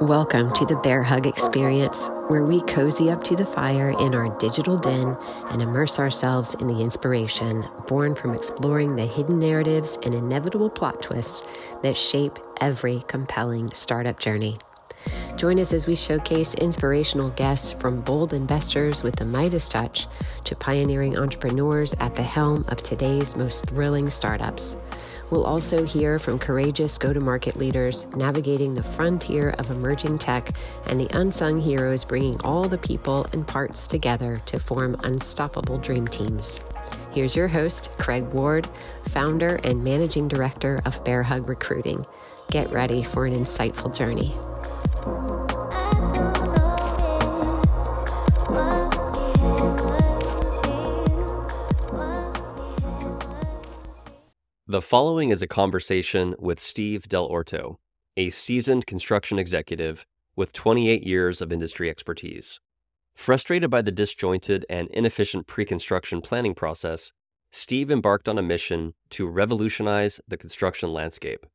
Welcome to the Bearhug Experience, where we cozy up to the fire in our digital den and immerse ourselves in the inspiration born from exploring the hidden narratives and inevitable plot twists that shape every compelling startup journey. Join us as we showcase inspirational guests from bold investors with the Midas touch to pioneering entrepreneurs at the helm of today's most thrilling startups. We'll also hear from courageous go to market leaders navigating the frontier of emerging tech and the unsung heroes bringing all the people and parts together to form unstoppable dream teams. Here's your host, Kraig Ward, founder and managing director of Bearhug Recruiting. Get ready for an insightful journey. The following is a conversation with Steve Dell'Orto, a seasoned construction executive with 28 years of industry expertise. Frustrated by the disjointed and inefficient pre construction planning process, Steve embarked on a mission to revolutionize the construction landscape.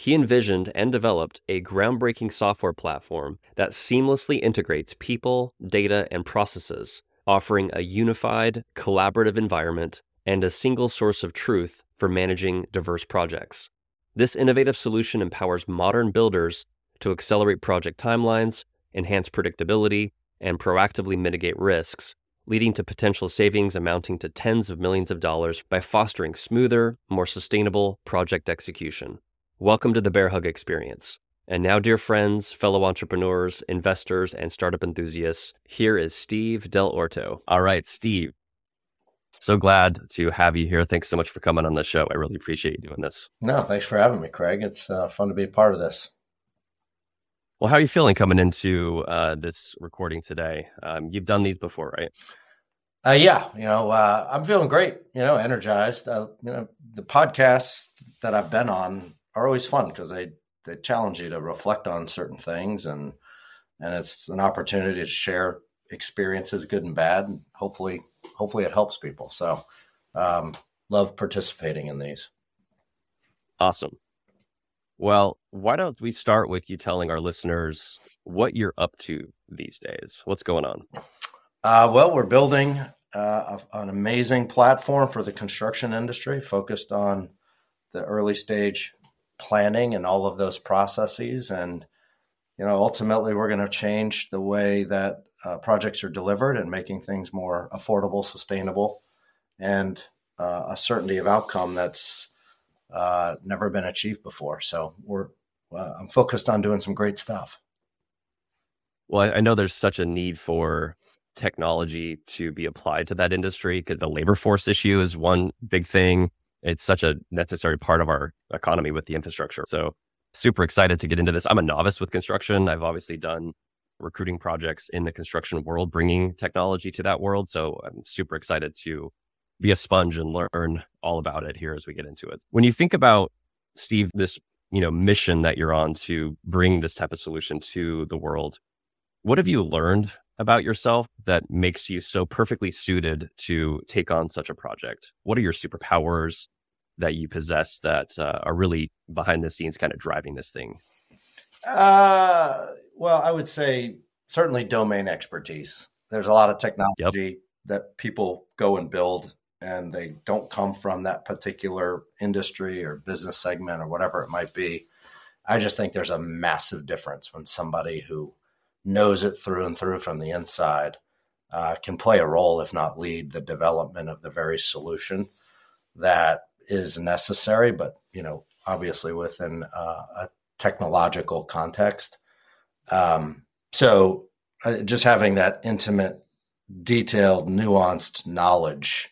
He envisioned and developed a groundbreaking software platform that seamlessly integrates people, data, and processes, offering a unified, collaborative environment and a single source of truth for managing diverse projects. This innovative solution empowers modern builders to accelerate project timelines, enhance predictability, and proactively mitigate risks, leading to potential savings amounting to tens of millions of dollars by fostering smoother, more sustainable project execution. Welcome to the Bearhug experience. And now, dear friends, fellow entrepreneurs, investors, and startup enthusiasts, here is Steve Dell'Orto. All right, Steve, so glad to have you here. Thanks so much for coming on the show. I really appreciate you doing this. No, thanks for having me, Kraig. It's uh, fun to be a part of this. Well, how are you feeling coming into uh, this recording today? Um, you've done these before, right? Uh, yeah, you know, uh, I'm feeling great. You know, energized. Uh, you know, the podcasts that I've been on are always fun because they they challenge you to reflect on certain things, and and it's an opportunity to share experiences, good and bad. And hopefully, hopefully it helps people. So, um, love participating in these. Awesome. Well, why don't we start with you telling our listeners what you're up to these days? What's going on? Uh, well, we're building uh, an amazing platform for the construction industry focused on the early stage planning and all of those processes. And, you know, ultimately, we're going to change the way that uh, projects are delivered and making things more affordable, sustainable, and uh, a certainty of outcome that's uh, never been achieved before. So we're uh, I'm focused on doing some great stuff. Well, I know there's such a need for technology to be applied to that industry because the labor force issue is one big thing. It's such a necessary part of our economy with the infrastructure. So super excited to get into this. I'm a novice with construction. I've obviously done recruiting projects in the construction world, bringing technology to that world. So I'm super excited to be a sponge and learn all about it here as we get into it. When you think about Steve, this you know mission that you're on to bring this type of solution to the world, what have you learned about yourself that makes you so perfectly suited to take on such a project? What are your superpowers that you possess that uh, are really behind the scenes, kind of driving this thing? Uh, well, I would say certainly domain expertise. There's a lot of technology yep. that people go and build and they don't come from that particular industry or business segment or whatever it might be. I just think there's a massive difference when somebody who knows it through and through from the inside uh, can play a role, if not lead, the development of the very solution that is necessary, but you know, obviously within uh, a technological context. Um, so uh, just having that intimate, detailed, nuanced knowledge,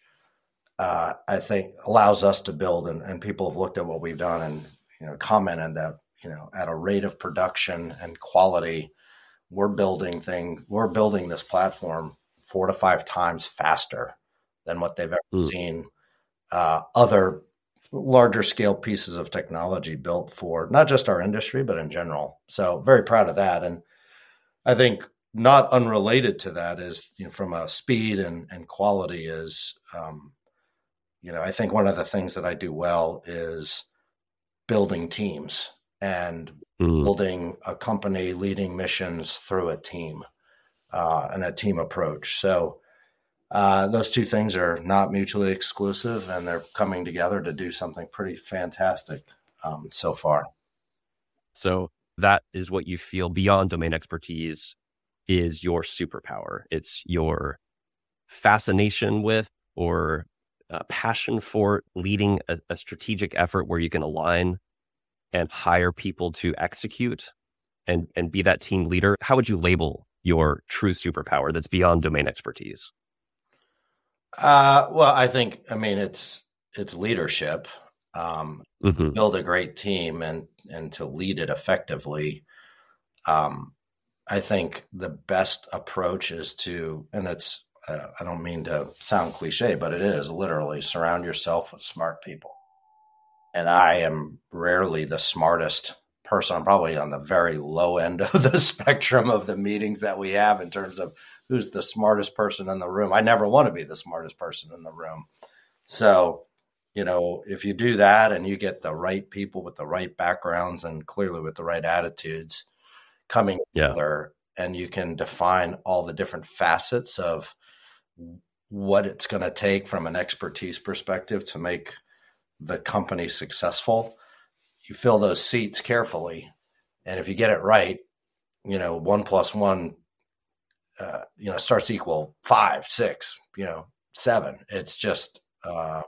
uh, I think allows us to build and, and people have looked at what we've done and, you know, commented that, you know, at a rate of production and quality, we're building thing, we're building this platform four to five times faster than what they've ever mm. seen uh, other larger scale pieces of technology built for not just our industry, but in general. So very proud of that. And I think not unrelated to that is you know, from a speed and, and quality is um, you know, I think one of the things that I do well is building teams and mm. building a company, leading missions through a team uh, and a team approach. So uh, those two things are not mutually exclusive, and they're coming together to do something pretty fantastic um, so far. So that is what you feel beyond domain expertise is your superpower. It's your fascination with or uh, passion for leading a, a strategic effort where you can align and hire people to execute and and be that team leader. How would you label your true superpower that's beyond domain expertise? Uh, well, I think I mean it's it's leadership. Um, mm-hmm. Build a great team and and to lead it effectively. Um, I think the best approach is to, and it's uh, I don't mean to sound cliche, but it is literally surround yourself with smart people. And I am rarely the smartest person. I'm probably on the very low end of the spectrum of the meetings that we have in terms of who's the smartest person in the room. I never want to be the smartest person in the room. So, you know, if you do that and you get the right people with the right backgrounds and clearly with the right attitudes coming yeah. together, and you can define all the different facets of what it's going to take from an expertise perspective to make the company successful. You fill those seats carefully, and if you get it right, you know one plus one, uh, you know, starts to equal five, six, you know, seven. It's just uh,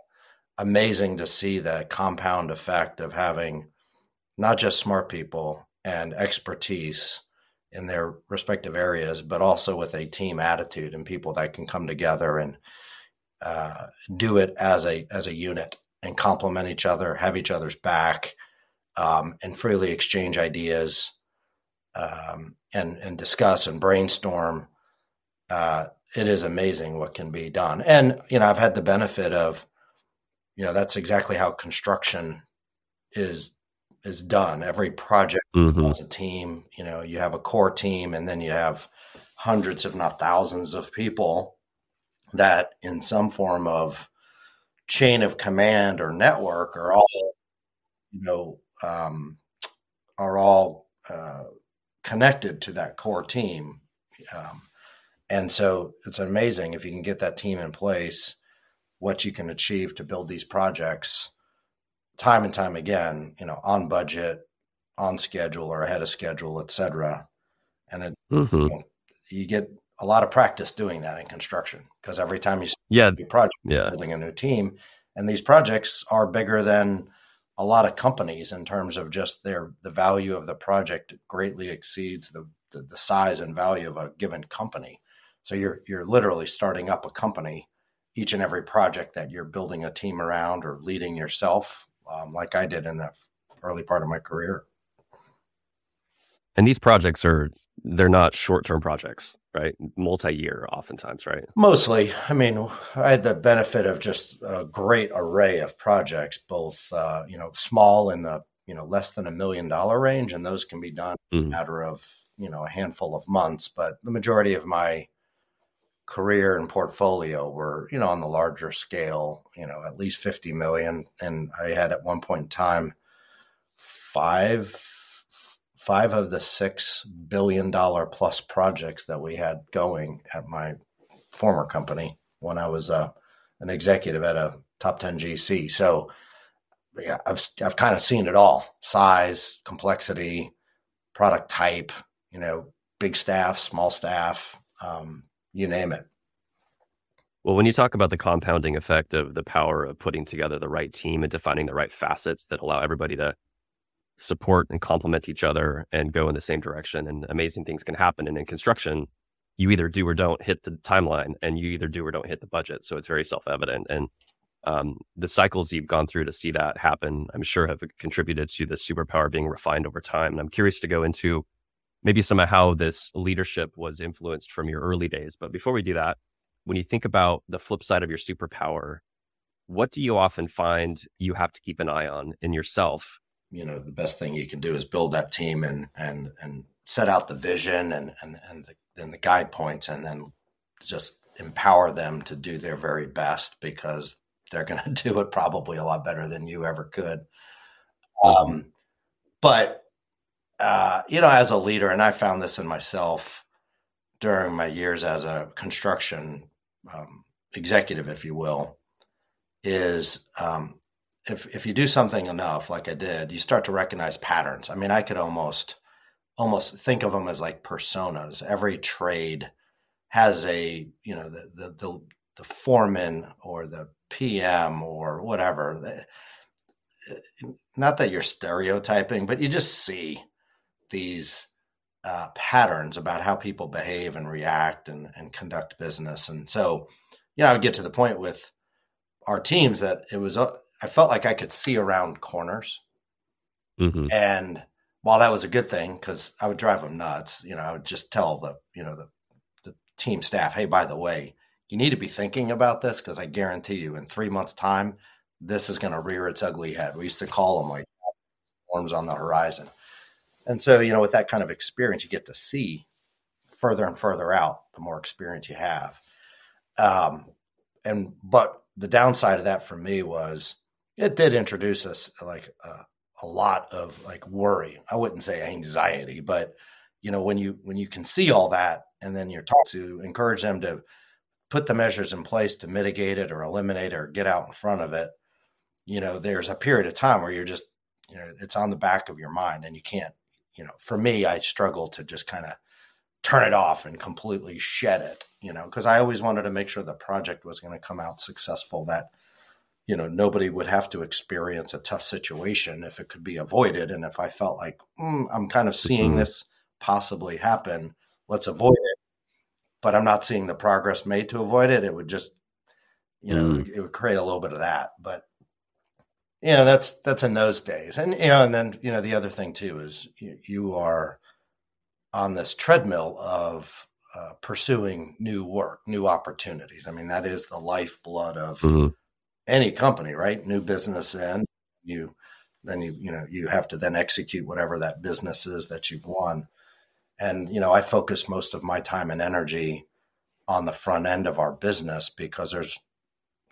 amazing to see the compound effect of having not just smart people and expertise in their respective areas, but also with a team attitude and people that can come together and uh, do it as a as a unit and complement each other, have each other's back, um, and freely exchange ideas um, and and discuss and brainstorm. Uh, it is amazing what can be done, and you know I've had the benefit of, you know, that's exactly how construction is is done. Every project mm-hmm. has a team. You know, you have a core team, and then you have hundreds, if not thousands, of people that, in some form of chain of command or network, are all, you know, um, are all uh, connected to that core team. Um, and so it's amazing if you can get that team in place, what you can achieve to build these projects time and time again, you know, on budget, on schedule or ahead of schedule, et cetera. And it, mm-hmm. you, know, you, get a lot of practice doing that in construction because every time you yeah a project, yeah. building a new team, and these projects are bigger than a lot of companies in terms of just their the value of the project greatly exceeds the, the, the size and value of a given company. So you're you're literally starting up a company each and every project that you're building a team around or leading yourself um, like I did in the early part of my career. And these projects are they're not short-term projects, right? Multi-year oftentimes, right? Mostly. I mean, I had the benefit of just a great array of projects, both uh, you know, small in the, you know, less than a million dollar range and those can be done mm-hmm. in a mm-hmm. matter of, you know, a handful of months, but the majority of my career and portfolio were, you know, on the larger scale, you know, at least 50 million. And I had at one point in time five five of the six billion dollar plus projects that we had going at my former company when I was uh, an executive at a top 10 GC. So yeah, I've, I've kind of seen it all size, complexity, product type, you know, big staff, small staff, um, you name it. Well, when you talk about the compounding effect of the power of putting together the right team and defining the right facets that allow everybody to support and complement each other and go in the same direction, and amazing things can happen. And in construction, you either do or don't hit the timeline, and you either do or don't hit the budget. So it's very self evident. And um, the cycles you've gone through to see that happen, I'm sure, have contributed to the superpower being refined over time. And I'm curious to go into maybe some of how this leadership was influenced from your early days. But before we do that, when you think about the flip side of your superpower, what do you often find you have to keep an eye on in yourself? You know, the best thing you can do is build that team and and and set out the vision and and and the, and the guide points, and then just empower them to do their very best because they're going to do it probably a lot better than you ever could. Um, but uh, you know, as a leader, and I found this in myself during my years as a construction um, executive, if you will, is um, if if you do something enough, like I did, you start to recognize patterns. I mean, I could almost almost think of them as like personas. Every trade has a you know the the the, the foreman or the PM or whatever. Not that you're stereotyping, but you just see these uh, patterns about how people behave and react and, and conduct business. And so, you know, I would get to the point with our teams that it was, uh, I felt like I could see around corners. Mm-hmm. And while that was a good thing, because I would drive them nuts, you know, I would just tell the, you know, the, the team staff, hey, by the way, you need to be thinking about this because I guarantee you in three months' time, this is going to rear its ugly head. We used to call them like storms on the horizon. And so, you know, with that kind of experience, you get to see further and further out the more experience you have. Um, and, but the downside of that for me was it did introduce us like a, a lot of like worry. I wouldn't say anxiety, but you know, when you, when you can see all that and then you're taught to encourage them to put the measures in place to mitigate it or eliminate it or get out in front of it, you know, there's a period of time where you're just, you know, it's on the back of your mind and you can't you know, for me, I struggle to just kind of turn it off and completely shed it, you know, because I always wanted to make sure the project was going to come out successful, that, you know, nobody would have to experience a tough situation if it could be avoided. And if I felt like mm, I'm kind of seeing mm-hmm. this possibly happen, let's avoid it. But I'm not seeing the progress made to avoid it. It would just, you know, mm. it would create a little bit of that. But you know that's that's in those days and you know and then you know the other thing too is you, you are on this treadmill of uh, pursuing new work new opportunities i mean that is the lifeblood of mm-hmm. Any company right new business in you then you you know you have to then execute whatever that business is that you've won and you know i focus most of my time and energy on the front end of our business because there's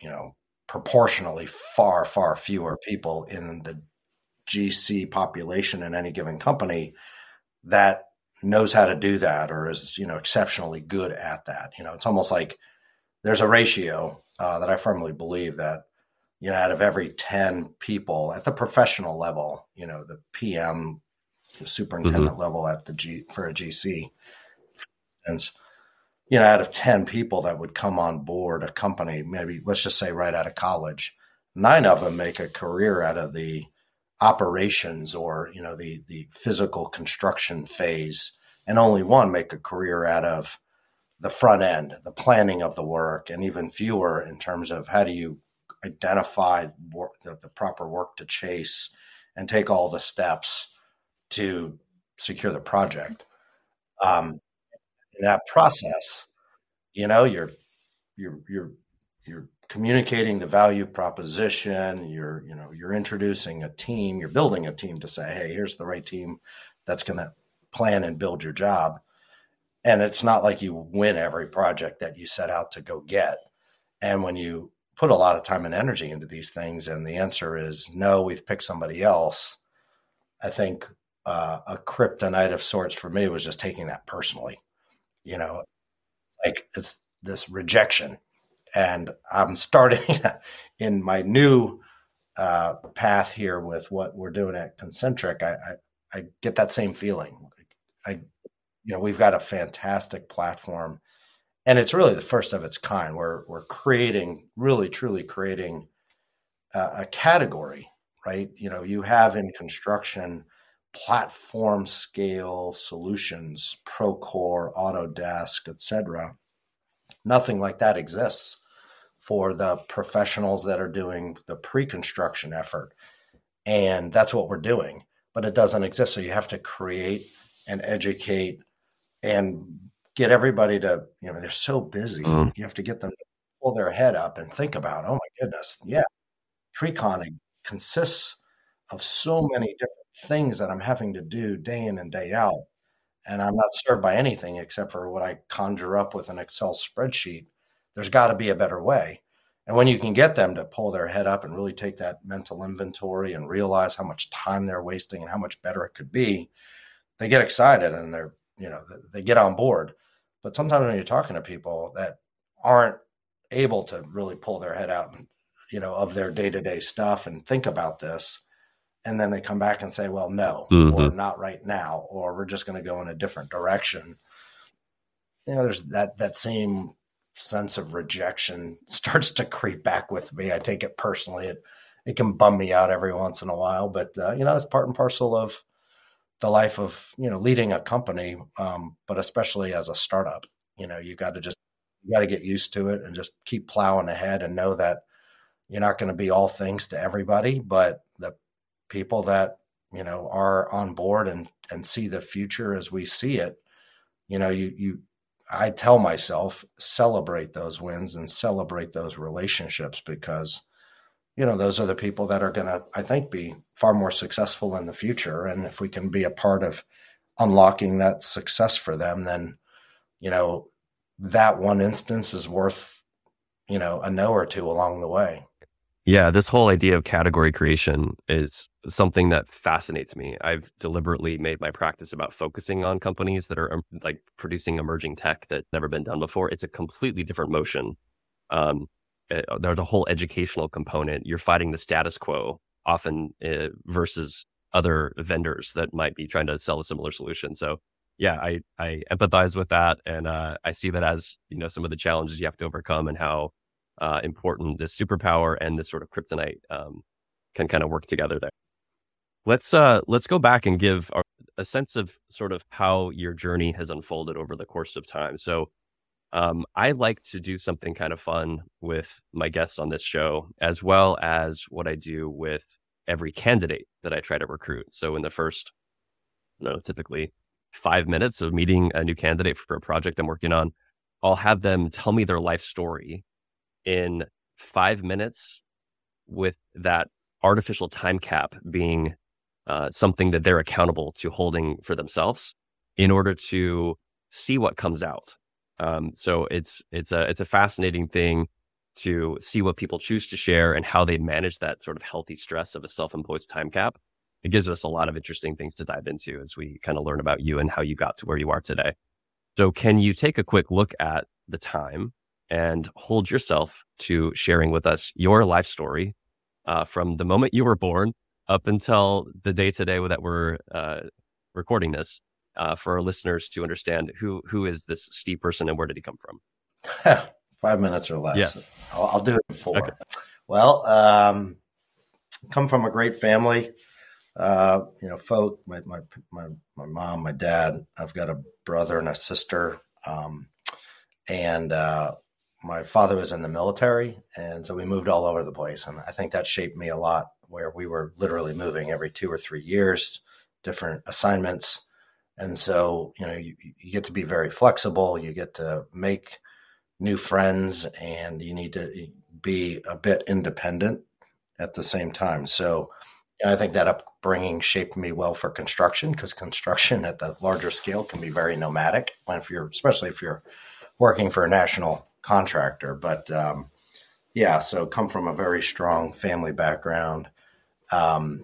you know proportionally far, far fewer people in the GC population in any given company that knows how to do that or is, you know, exceptionally good at that. You know, it's almost like there's a ratio uh, that I firmly believe that, you know, out of every 10 people at the professional level, you know, the PM, the superintendent mm-hmm. level at the G for a GC, for instance, you know, out of 10 people that would come on board a company, maybe let's just say right out of college, nine of them make a career out of the operations or, you know, the, the physical construction phase, and only one make a career out of the front end, the planning of the work, and even fewer in terms of how do you identify work, the, the proper work to chase and take all the steps to secure the project. Um, in that process, you know, you're you're you're you're communicating the value proposition, you're, you know, you're introducing a team, you're building a team to say, hey, here's the right team that's going to plan and build your job. And it's not like you win every project that you set out to go get. And when you put a lot of time and energy into these things and the answer is no, we've picked somebody else, I think uh, a kryptonite of sorts for me was just taking that personally you know, like it's this rejection. And I'm starting in my new uh, path here with what we're doing at ConCntric. I, I, I get that same feeling. I, you know, we've got a fantastic platform, and it's really the first of its kind. We're we're creating, really, truly creating a, a category, right? You know, you have in construction platform scale solutions, Procore, Autodesk, etc. Nothing like that exists for the professionals that are doing the pre-construction effort. And that's what we're doing, but it doesn't exist. So you have to create and educate and get everybody to, you know, they're so busy. Mm. You have to get them to pull their head up and think about, oh my goodness, yeah, pre-conning consists of so many different things that I'm having to do day in and day out. And I'm not served by anything except for what I conjure up with an Excel spreadsheet. There's got to be a better way. And when you can get them to pull their head up and really take that mental inventory and realize how much time they're wasting and how much better it could be, they get excited and they're, you know, they get on board. But sometimes when you're talking to people that aren't able to really pull their head out, you know, of their day to day stuff and think about this, and then they come back and say, well, no, mm-hmm. or not right now, or we're just going to go in a different direction. You know, there's that, that same sense of rejection starts to creep back with me. I take it personally. It it can bum me out every once in a while, but uh, you know it's part and parcel of the life of you know leading a company, um, but especially as a startup. You know, you got to just you got to get used to it and just keep plowing ahead and know that you're not going to be all things to everybody, but the people that you know are on board and and see the future as we see it, you know, you you I tell myself celebrate those wins and celebrate those relationships because you know those are the people that are going to I think be far more successful in the future and if we can be a part of unlocking that success for them then you know that one instance is worth you know a no or two along the way. Yeah, this whole idea of category creation is something that fascinates me. I've deliberately made my practice about focusing on companies that are um, like producing emerging tech that never been done before. It's a completely different motion. Um, eh, there's a whole educational component. You're fighting the status quo often uh, versus other vendors that might be trying to sell a similar solution. So yeah, I, I empathize with that. And uh, I see that as, you know, some of the challenges you have to overcome and how uh, important this superpower and this sort of kryptonite um, can kind of work together there. Let's uh, let's go back and give our, a sense of sort of how your journey has unfolded over the course of time. So, um, I like to do something kind of fun with my guests on this show, as well as what I do with every candidate that I try to recruit. So, in the first, you know, typically five minutes of meeting a new candidate for a project I'm working on, I'll have them tell me their life story in five minutes with that artificial time cap being uh, something that they're accountable to holding for themselves in order to see what comes out. Um, so it's it's a it's a fascinating thing to see what people choose to share and how they manage that sort of healthy stress of a self-imposed time cap. It gives us a lot of interesting things to dive into as we kind of learn about you and how you got to where you are today. So can you take a quick look at the time and hold yourself to sharing with us your life story uh, from the moment you were born up until the day today that we're uh, recording this uh, for our listeners to understand who who is this Steve person and where did he come from? Five minutes or less. Yes. I'll, I'll do it in four. Okay. Well, um, come from a great family. Uh, you know, folk, my, my, my, my mom, my dad, I've got a brother and a sister. Um, and, uh, my father was in the military, and so we moved all over the place. And I think that shaped me a lot, where we were literally moving every two or three years, different assignments. And so, you know, you, you get to be very flexible, you get to make new friends, and you need to be a bit independent at the same time. So, I think that upbringing shaped me well for construction because construction at the larger scale can be very nomadic. If you're, especially if you're working for a national contractor. But um, yeah, so come from a very strong family background. Um,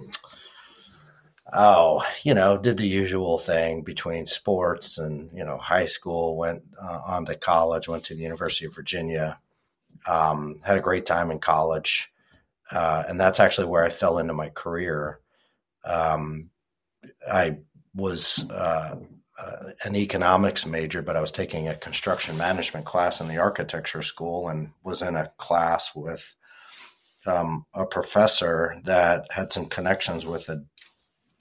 oh, you know, did the usual thing between sports and, you know, high school, went uh, on to college, went to the University of Virginia, um, had a great time in college. Uh, and that's actually where I fell into my career. Um, I was uh, uh, an economics major, but I was taking a construction management class in the architecture school and was in a class with um, a professor that had some connections with a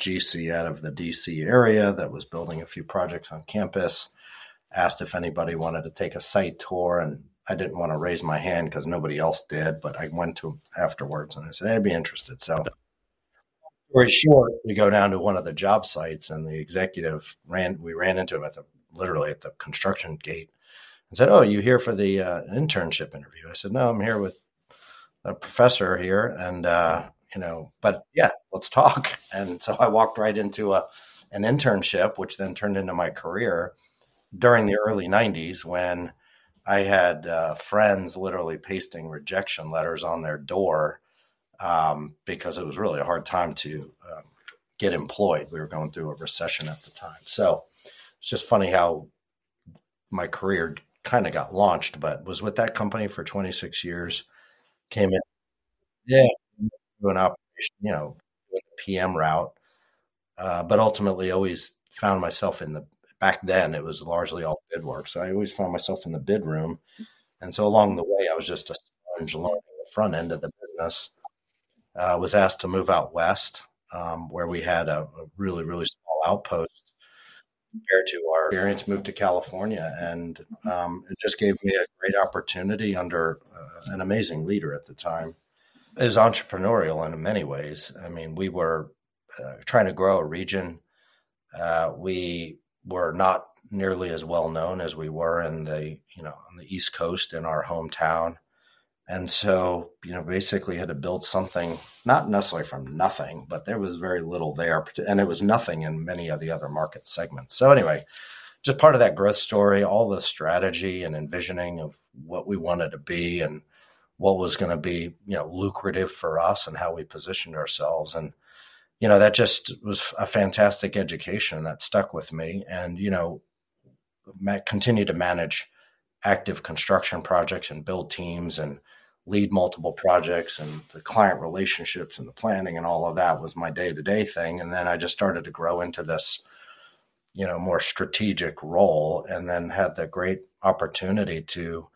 GC out of the DC area that was building a few projects on campus. Asked if anybody wanted to take a site tour, and I didn't want to raise my hand because nobody else did, but I went to him afterwards and I said, I'd be interested. So story short, we go down to one of the job sites, and the executive ran. We ran into him at the literally at the construction gate, and said, "Oh, you here for the uh, internship interview?" I said, "No, I'm here with a professor here, and uh, you know, but yeah, let's talk." And so I walked right into a an internship, which then turned into my career during the early '90s when I had uh, friends literally pasting rejection letters on their door um, because it was really a hard time to um, get employed. We were going through a recession at the time. So it's just funny how my career kind of got launched, but was with that company for 26 years. Came in, yeah, do an operation, you know, PM route, uh, but ultimately always found myself in the back then it was largely all bid work. So I always found myself in the bid room. And so along the way, I was just a sponge learning the front end of the business. Uh, was asked to move out west, um, where we had a, a, really, really small outpost compared to our experience. Moved to California, and um, it just gave me a great opportunity under uh, an amazing leader at the time. Was entrepreneurial in many ways. I mean, we were uh, trying to grow a region. Uh, we were not nearly as well known as we were in the you know on the East Coast in our hometown, and so you know basically had to build something not necessarily from nothing, but there was very little there, and it was nothing in many of the other market segments. So anyway, just part of that growth story, all the strategy and envisioning of what we wanted to be and what was going to be you know lucrative for us and how we positioned ourselves and you know, that just was a fantastic education that stuck with me. And, you know, continue to manage active construction projects and build teams and lead multiple projects and the client relationships and the planning and all of that was my day to day thing. And then I just started to grow into this, you know, more strategic role and then had the great opportunity to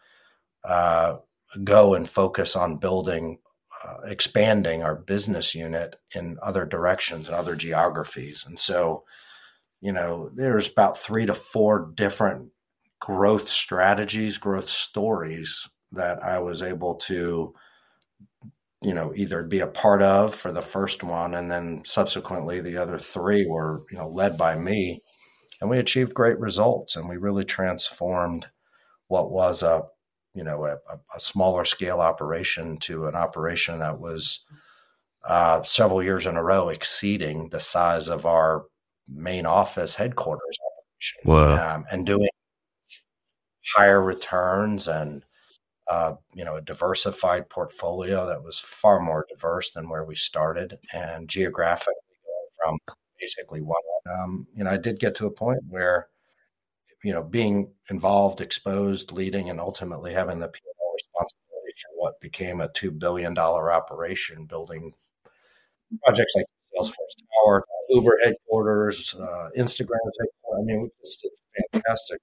uh, go and focus on building uh, expanding our business unit in other directions and other geographies. And so, you know, there's about three to four different growth strategies, growth stories that I was able to, you know, either be a part of for the first one, and then subsequently the other three were, you know, led by me. And we achieved great results and we really transformed what was a you know a, a, smaller scale operation to an operation that was uh, several years in a row exceeding the size of our main office headquarters operation. Um, and doing higher returns and uh, you know a diversified portfolio that was far more diverse than where we started and geographically from basically one um, you know i did get to a point where you know, being involved, exposed, leading, and ultimately having the P&L responsibility for what became a two billion dollar operation, building projects like Salesforce Tower, Uber headquarters, uh, Instagram headquarters. I mean, we just did fantastic.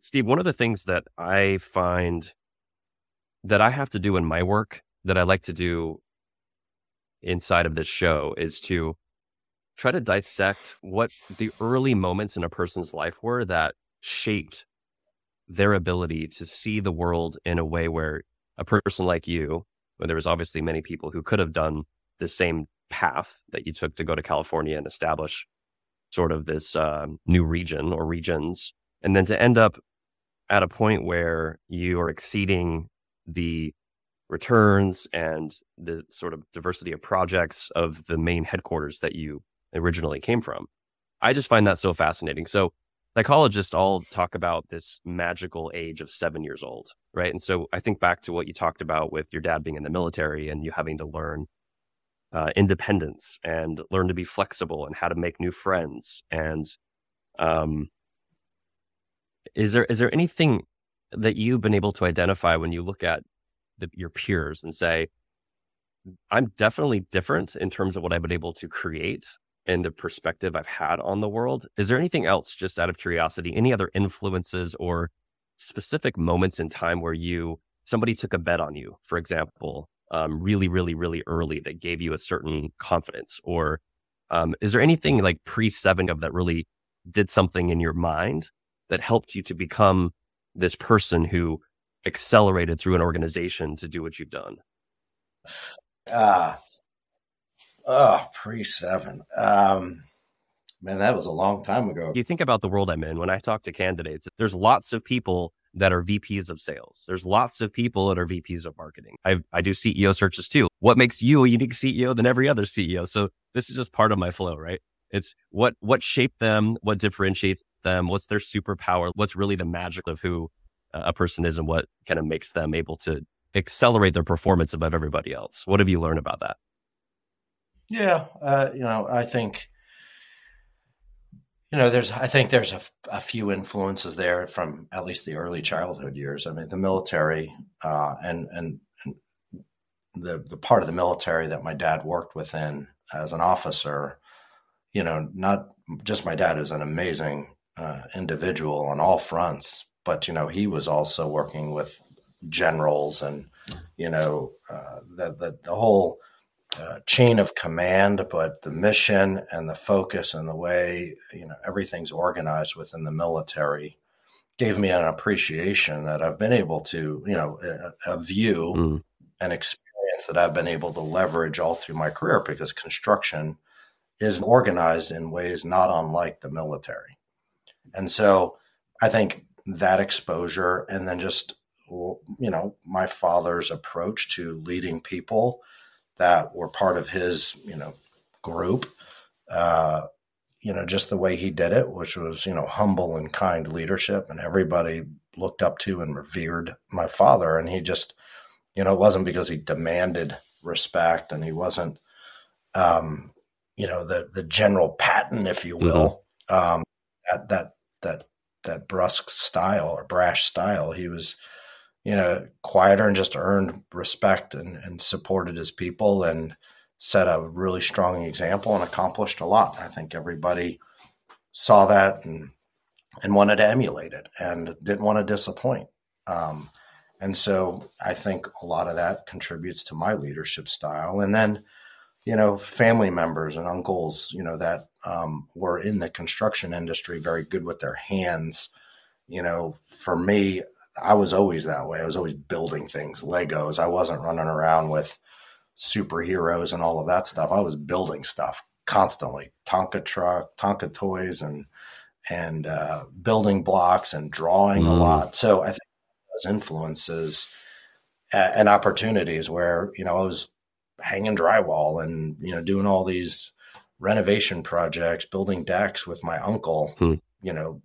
Steve, one of the things that I find that I have to do in my work that I like to do inside of this show is to try to dissect what the early moments in a person's life were that shaped their ability to see the world in a way where a person like you, when there was obviously many people who could have done the same path that you took to go to California and establish sort of this uh, new region or regions, and then to end up at a point where you are exceeding the returns and the sort of diversity of projects of the main headquarters that you originally came from. I just find that so fascinating. So psychologists all talk about this magical age of seven years old, right? And so I think back to what you talked about with your dad being in the military and you having to learn uh, independence and learn to be flexible and how to make new friends. And um, is there is there anything that you've been able to identify when you look at the, your peers and say, I'm definitely different in terms of what I've been able to create and the perspective I've had on the world. Is there anything else, just out of curiosity, any other influences or specific moments in time where you somebody took a bet on you, for example, um, really, really, really early that gave you a certain confidence? Or um, is there anything like pre seven of that really did something in your mind that helped you to become this person who accelerated through an organization to do what you've done? Ah, Oh, pre seven. Um, man, that was a long time ago. You think about the world I'm in. When I talk to candidates, there's lots of people that are VPs of sales. There's lots of people that are VPs of marketing. I, I do CEO searches too. What makes you a unique CEO than every other CEO? So this is just part of my flow, right? It's what what shaped them, what differentiates them, what's their superpower, what's really the magic of who a person is and what kind of makes them able to accelerate their performance above everybody else. What have you learned about that? Yeah, uh, you know, I think you know, there's I think there's a, a, few influences there from at least the early childhood years. I mean, the military uh, and, and, the the part of the military that my dad worked within as an officer. You know, not just my dad is an amazing uh, individual on all fronts, but you know he was also working with generals and you know uh, the, the the whole uh, chain of command, but the mission and the focus and the way you know everything's organized within the military gave me an appreciation that I've been able to you know a, a view mm. and experience that I've been able to leverage all through my career because construction is organized in ways not unlike the military, and so I think that exposure and then just you know my father's approach to leading people that were part of his, you know, group. Uh, you know, just the way he did it, which was, you know, humble and kind leadership, and everybody looked up to and revered my father. And he just, you know, it wasn't because he demanded respect and he wasn't, um, you know, the the general Patton, if you will, mm-hmm. um, that that that that brusque style or brash style. He was, you know, quieter and just earned respect and, and supported his people and set a really strong example and accomplished a lot. I think everybody saw that and and wanted to emulate it and didn't want to disappoint. Um, and so I think a lot of that contributes to my leadership style. And then, you know, family members and uncles, you know, that um, were in the construction industry, very good with their hands. You know, for me, I was always that way. I was always building things, Legos. I wasn't running around with superheroes and all of that stuff. I was building stuff constantly, Tonka truck, Tonka toys, and and uh, building blocks and drawing mm. a lot. So I think those influences and opportunities where you know I was hanging drywall and you know doing all these renovation projects, building decks with my uncle. Mm. You know,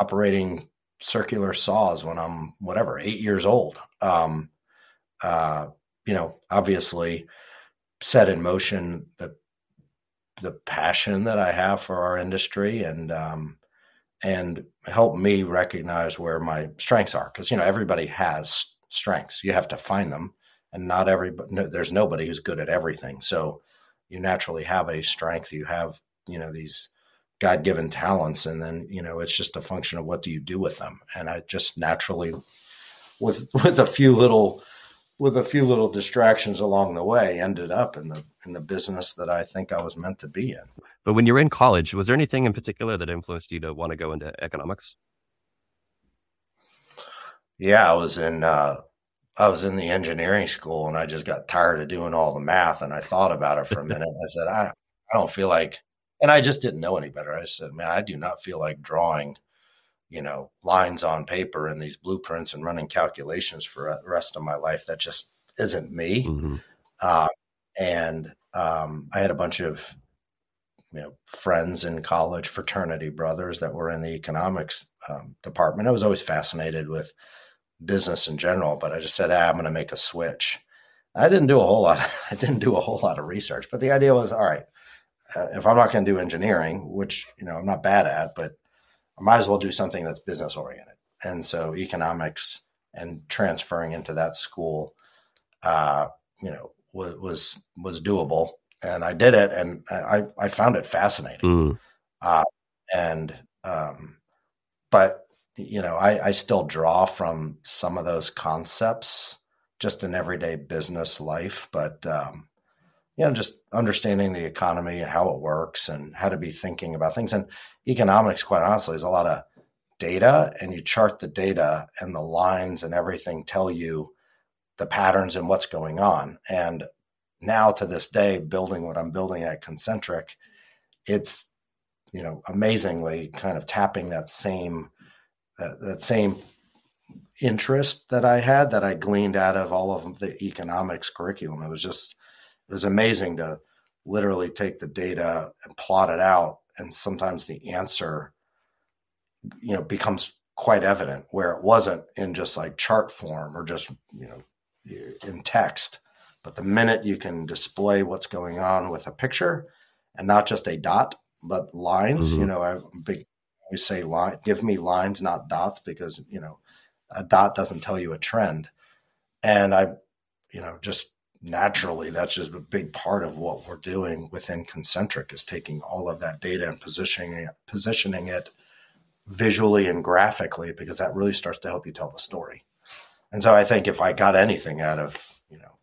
operating circular saws when I'm whatever eight years old. Um, uh, you know, obviously set in motion the the passion that I have for our industry and um, and help me recognize where my strengths are because you know everybody has strengths. You have to find them, and not everybody. No, there's nobody who's good at everything. So you naturally have a strength. You have you know these God given talents. And then, you know, it's just a function of what do you do with them. And I just naturally, with, with a few little, with a few little distractions along the way, ended up in the, in the business that I think I was meant to be in. But when you were in college, was there anything in particular that influenced you to want to go into economics? Yeah, I was in, uh, I was in the engineering school and I just got tired of doing all the math and I thought about it for a minute. I said, I, I don't feel like and I just didn't know any better. I said, man, I do not feel like drawing, you know, lines on paper and these blueprints and running calculations for the rest of my life. That just isn't me. Mm-hmm. Uh, and um, I had a bunch of you know friends in college, fraternity brothers that were in the economics um, department. I was always fascinated with business in general, but I just said, ah, I'm going to make a switch. I didn't do a whole lot. I didn't do a whole lot of research, but the idea was, all right, if I'm not going to do engineering, which you know I'm not bad at, but I might as well do something that's business oriented. And so economics and transferring into that school, uh, you know, was was was doable, and I did it, and I I found it fascinating. Mm. Uh, and um, but you know, I, I still draw from some of those concepts just in everyday business life, but um, you know, just understanding the economy and how it works and how to be thinking about things. And economics, quite honestly, is a lot of data, and you chart the data, and the lines and everything tell you the patterns and what's going on. And now, to this day, building what I'm building at ConCntric, it's you know amazingly kind of tapping that same that, that same interest that I had that I gleaned out of all of the economics curriculum. It was just it was amazing to literally take the data and plot it out and sometimes the answer you know becomes quite evident where it wasn't in just like chart form or just you know in text but the minute you can display what's going on with a picture and not just a dot but lines mm-hmm. you know i big we say line give me lines not dots because you know a dot doesn't tell you a trend and i you know just naturally that's just a big part of what we're doing within ConCntric is taking all of that data and positioning it positioning it visually and graphically because that really starts to help you tell the story. And so i think if i got anything out of you know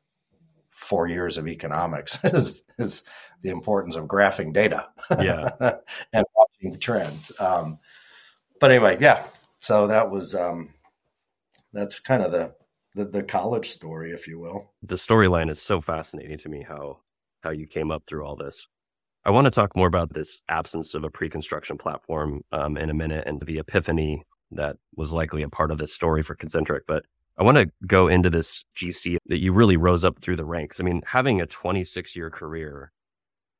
four years of economics is, is the importance of graphing data. Yeah. And watching trends. Um, but anyway yeah. So that was um, that's kind of the the, the college story, if you will. The storyline is so fascinating to me how how you came up through all this. I want to talk more about this absence of a pre-construction platform um, in a minute and the epiphany that was likely a part of this story for ConCntric. But I want to go into this GC that you really rose up through the ranks. I mean, having a 26 year career,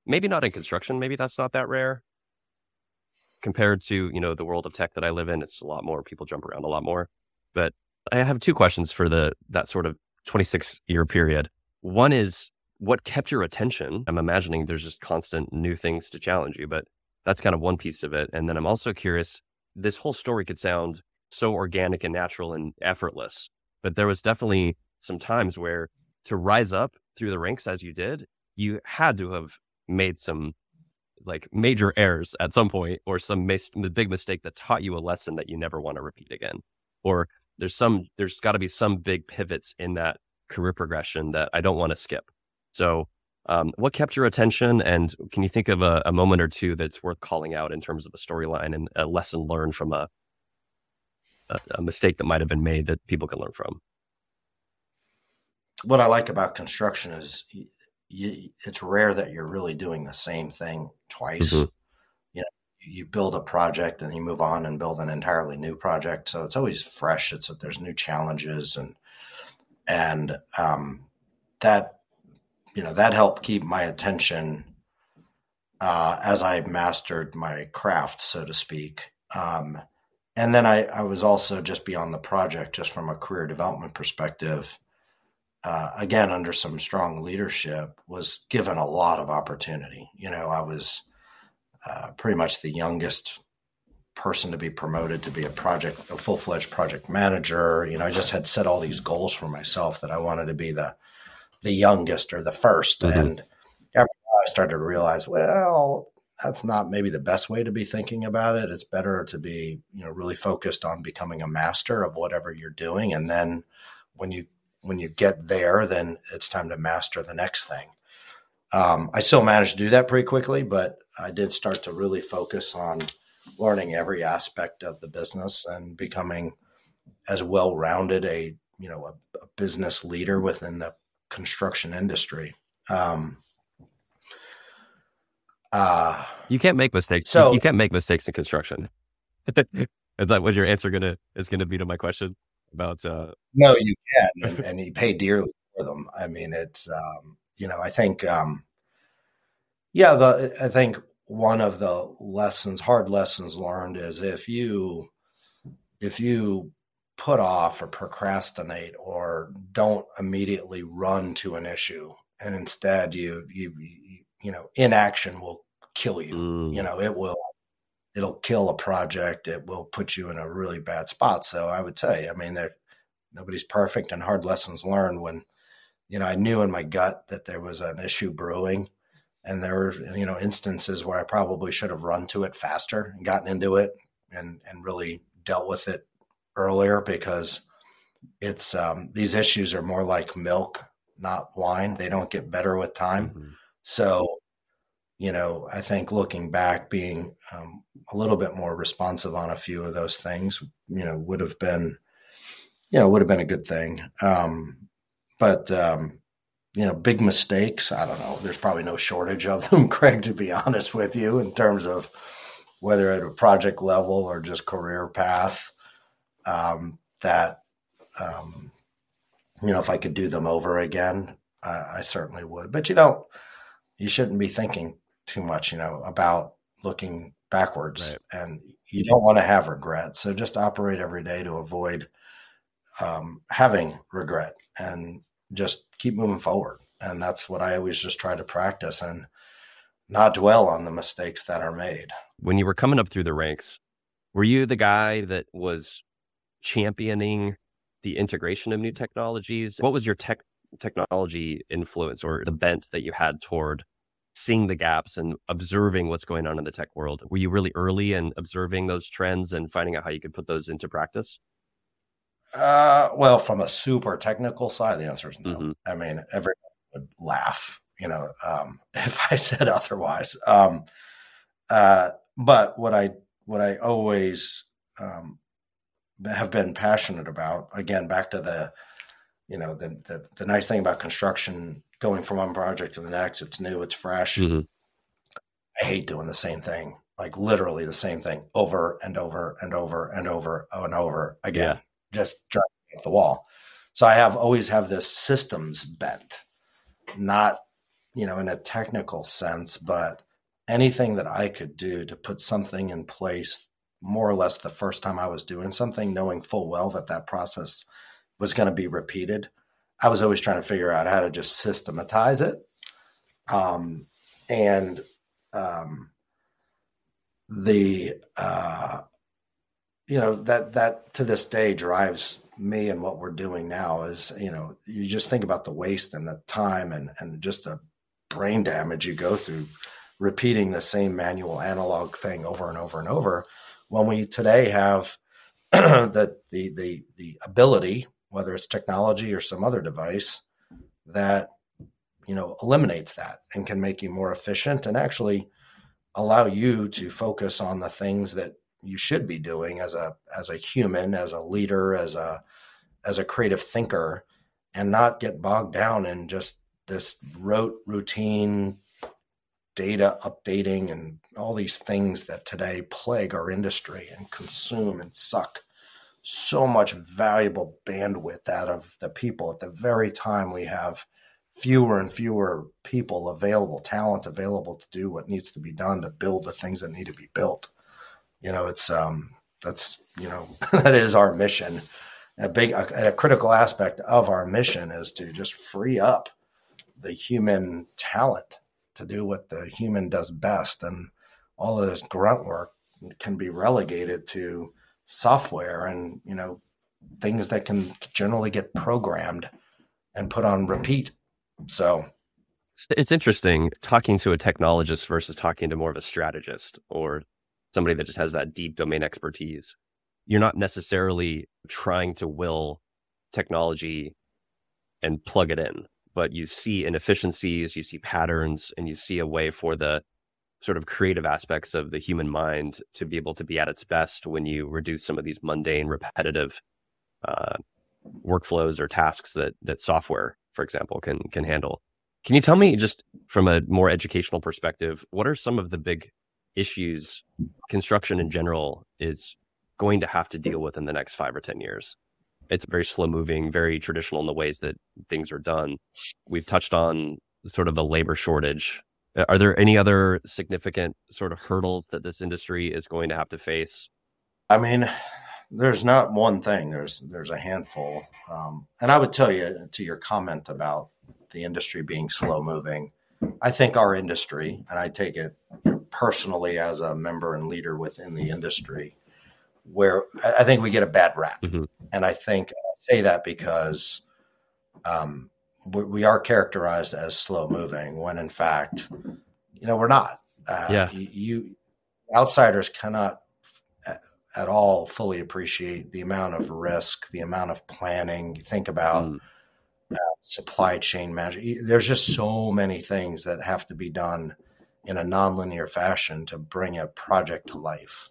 maybe not in construction, maybe that's not that rare compared to, you know, the world of tech that I live in. It's a lot more people jump around a lot more. But I have two questions for the that sort of 26 year period. One is what kept your attention? I'm imagining there's just constant new things to challenge you, but that's kind of one piece of it. And then I'm also curious, this whole story could sound so organic and natural and effortless, but there was definitely some times where to rise up through the ranks as you did, you had to have made some like major errors at some point or some mis- big mistake that taught you a lesson that you never want to repeat again or there's some there's got to be some big pivots in that career progression that I don't want to skip. So, um, what kept your attention, and can you think of a, a, moment or two that's worth calling out in terms of a storyline and a lesson learned from a, a, a mistake that might have been made that people can learn from? What I like about construction is you, it's rare that you're really doing the same thing twice. Mm-hmm you build a project and you move on and build an entirely new project. So it's always fresh. It's that there's new challenges and and um, that you know that helped keep my attention uh, as I mastered my craft, so to speak. Um, and then I, I was also just beyond the project, just from a career development perspective. Uh, again, under some strong leadership, was given a lot of opportunity. You know, I was uh, pretty much the youngest person to be promoted to be a project, a full fledged project manager. You know, I just had set all these goals for myself that I wanted to be the the youngest or the 1st mm-hmm. And after I started to realize, well, that's not maybe the best way to be thinking about it. It's better to be, you know, really focused on becoming a master of whatever you're doing. And then when you when you get there, then it's time to master the next thing. Um, I still managed to do that pretty quickly, but I did start to really focus on learning every aspect of the business and becoming as well rounded a you know a, a, business leader within the construction industry. Um, uh, you can't make mistakes. So you can't make mistakes in construction. is that what your answer gonna is gonna be to my question about? Uh... No, you can, and, and you pay dearly for them. I mean, it's um, you know, I think um, yeah, the I think one of the lessons, hard lessons learned is if you if you put off or procrastinate or don't immediately run to an issue and instead you you you, know inaction will kill you. Mm. you know it will it'll kill a project. It will put you in a really bad spot. So i would tell you i mean there nobody's perfect and hard lessons learned when you know i knew in my gut that there was an issue brewing and there were you know instances where I probably should have run to it faster and gotten into it and and really dealt with it earlier because it's um, these issues are more like milk, not wine. They don't get better with time. Mm-hmm. So, you know, I think looking back, being um, a little bit more responsive on a few of those things, you know, would have been, you know, would have been a good thing. Um, but um, you know, big mistakes. I don't know. There's probably no shortage of them, Kraig, to be honest with you, in terms of whether at a project level or just career path. Um, that, um, you know, if I could do them over again, I certainly would. But you don't, you shouldn't be thinking too much, you know, about looking backwards right. and you don't want to have regret. So just operate every day to avoid um, having regret and just keep moving forward. And that's what I always just try to practice and not dwell on the mistakes that are made. When you were coming up through the ranks, were you the guy that was championing the integration of new technologies? What was your tech technology influence or the bent that you had toward seeing the gaps and observing what's going on in the tech world? Were you really early in observing those trends and finding out how you could put those into practice? Uh, well, from a super technical side, the answer is no. Mm-hmm. I mean, everyone would laugh, you know, um, if I said otherwise. Um, uh, but what I what I always um, have been passionate about, again, back to the you know the, the, the nice thing about construction going from one project to the next it's new it's fresh mm-hmm. i hate doing the same thing like literally the same thing over and over and over and over and over again yeah. Just driving up the wall so i have always have this systems bent not you know in a technical sense but anything that i could do to put something in place more or less the first time i was doing something knowing full well that that process was going to be repeated. I was always trying to figure out how to just systematize it. Um, and um, the, uh, you know, that, that to this day drives me and what we're doing now is, you know, you just think about the waste and the time and, and just the brain damage you go through repeating the same manual analog thing over and over and over. When we today have the, the, the, the ability whether it's technology or some other device that you know eliminates that and can make you more efficient and actually allow you to focus on the things that you should be doing as a as a human as a leader as a as a creative thinker and not get bogged down in just this rote routine data updating and all these things that today plague our industry and consume and suck so much valuable bandwidth out of the people at the very time we have fewer and fewer people available, talent available to do what needs to be done to build the things that need to be built. You know, it's um that's you know that is our mission. A big a, a critical aspect of our mission is to just free up the human talent to do what the human does best and all of this grunt work can be relegated to software and you know things that can generally get programmed and put on repeat. So it's interesting talking to a technologist versus talking to more of a strategist or somebody that just has that deep domain expertise. You're not necessarily trying to will technology and plug it in, but you see inefficiencies, you see patterns, and you see a way for the sort of creative aspects of the human mind to be able to be at its best when you reduce some of these mundane, repetitive uh, workflows or tasks that that software, for example, can can handle. Can you tell me just from a more educational perspective, what are some of the big issues construction in general is going to have to deal with in the next five or ten years? It's very slow moving, very traditional in the ways that things are done. We've touched on sort of a labor shortage uh, are there any other significant sort of hurdles that this industry is going to have to face? I mean, there's not one thing. There's there's a handful, um, and I would tell you to your comment about the industry being slow moving. I think our industry, and I take it personally as a member and leader within the industry, where I think we get a bad rap, mm-hmm. and I think I say that because um, we are characterized as slow moving when in fact, you know, we're not. Uh, yeah. You, you, outsiders cannot at all fully appreciate the amount of risk, the amount of planning. You think about mm. Supply chain management. There's just so many things that have to be done in a nonlinear fashion to bring a project to life.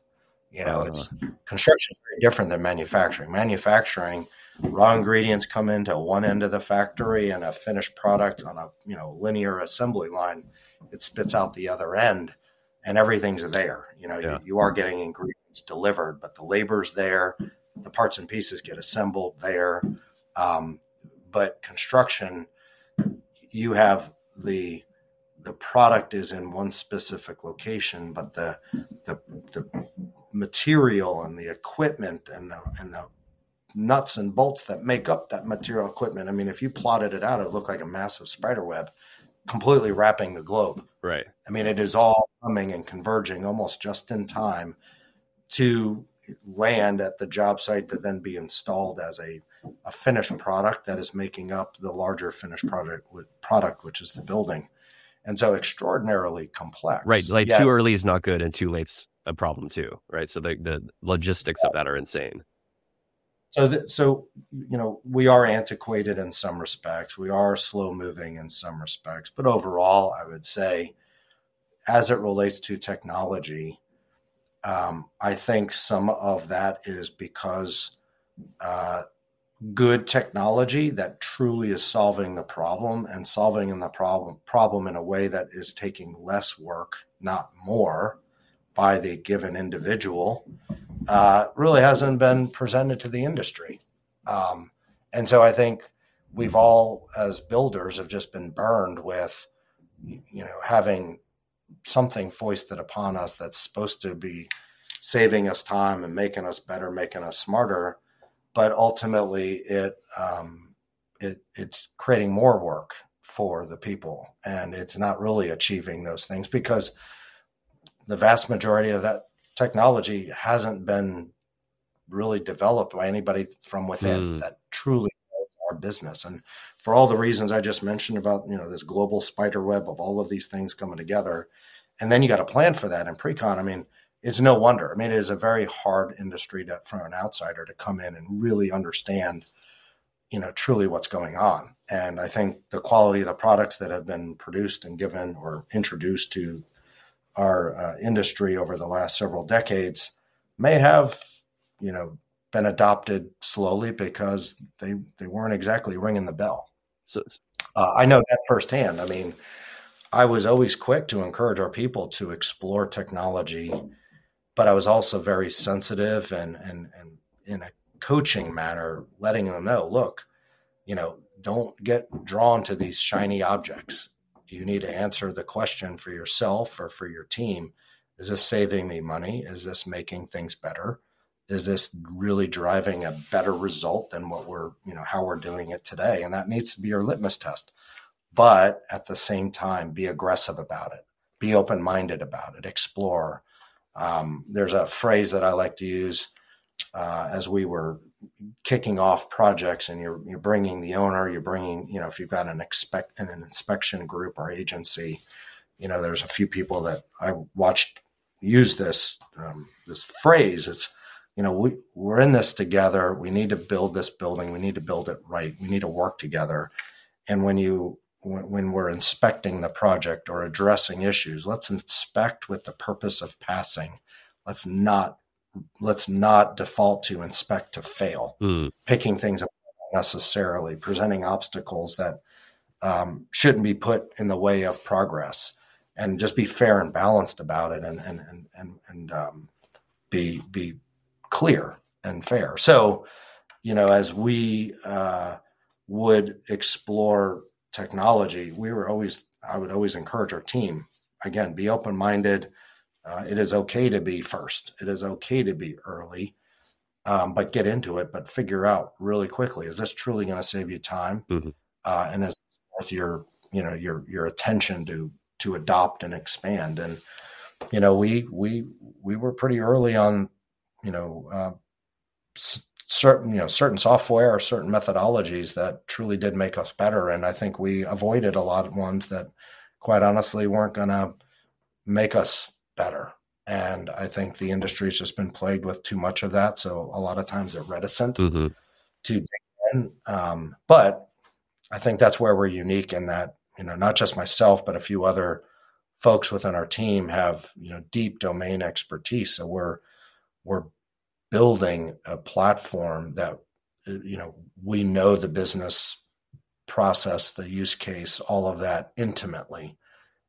You know, uh, it's construction is very different than manufacturing. Manufacturing raw ingredients come into one end of the factory and a finished product on a you know linear assembly line it spits out the other end and everything's there you know yeah. you, you, are getting ingredients delivered but the labor's there the parts and pieces get assembled there um, but construction you have the the product is in one specific location, but the the the material and the equipment and the and the nuts and bolts that make up that material equipment. I mean, if you plotted it out, it looked like a massive spider web completely wrapping the globe. Right. I mean, it is all coming and converging almost just in time to land at the job site to then be installed as a, a finished product that is making up the larger finished product product, which is the building. And so extraordinarily complex. Right. Like Yet, too early is not good and too late's a problem too. Right. So the, the logistics of that are insane. So, th- so you know, we are antiquated in some respects. We are slow moving in some respects, but overall, I would say, as it relates to technology, um, I think some of that is because uh, good technology that truly is solving the problem and solving in the problem problem in a way that is taking less work, not more, by the given individual uh, really hasn't been presented to the industry. Um, and so I think we've all, as builders, have just been burned with, you know, having something foisted upon us that's supposed to be saving us time and making us better, making us smarter, but ultimately it um, it it's creating more work for the people, and it's not really achieving those things because the vast majority of that technology hasn't been really developed by anybody from within mm. that truly business. And for all the reasons I just mentioned about, you know, this global spider web of all of these things coming together, and then you got a plan for that in pre-con. I mean, it's no wonder. I mean, it is a very hard industry to, for an outsider to come in and really understand, you know, truly what's going on. And I think the quality of the products that have been produced and given or introduced to our uh, industry over the last several decades may have, you know, been adopted slowly because they they weren't exactly ringing the bell. So uh, I know that firsthand. I mean, I was always quick to encourage our people to explore technology, but I was also very sensitive and and and in a coaching manner, letting them know, look, you know, don't get drawn to these shiny objects you need to answer the question for yourself or for your team is this saving me money is this making things better is this really driving a better result than what we're you know how we're doing it today and that needs to be your litmus test but at the same time be aggressive about it be open-minded about it explore um, there's a phrase that i like to use uh, as we were kicking off projects and you're you're bringing the owner, you're bringing you know if you've got an expect an inspection group or agency, you know there's a few people that I watched use this um, this phrase. It's you know we we're in this together. We need to build this building. We need to build it right. We need to work together. And when you when, when we're inspecting the project or addressing issues, let's inspect with the purpose of passing. Let's not let's not default to inspect to fail, mm. picking things up necessarily, presenting obstacles that um, shouldn't be put in the way of progress, and just be fair and balanced about it, and and and and, and um, be be clear and fair. So, you know, as we uh, would explore technology, we were always I would always encourage our team again be open minded uh, it is okay to be first. It is okay to be early, um, but get into it. But figure out really quickly: is this truly going to save you time, mm-hmm. uh, and is worth your you know your your attention to to adopt and expand? And you know, we we we were pretty early on. You know, uh, certain you know certain software or certain methodologies that truly did make us better, and I think we avoided a lot of ones that, quite honestly, weren't going to make us better. And I think the industry's just been plagued with too much of that. So a lot of times they're reticent mm-hmm. to dig in. Um, but I think that's where we're unique in that, you know, not just myself, but a few other folks within our team have, you know, deep domain expertise. So we're, we're building a platform that, you know, we know the business process, the use case, all of that intimately.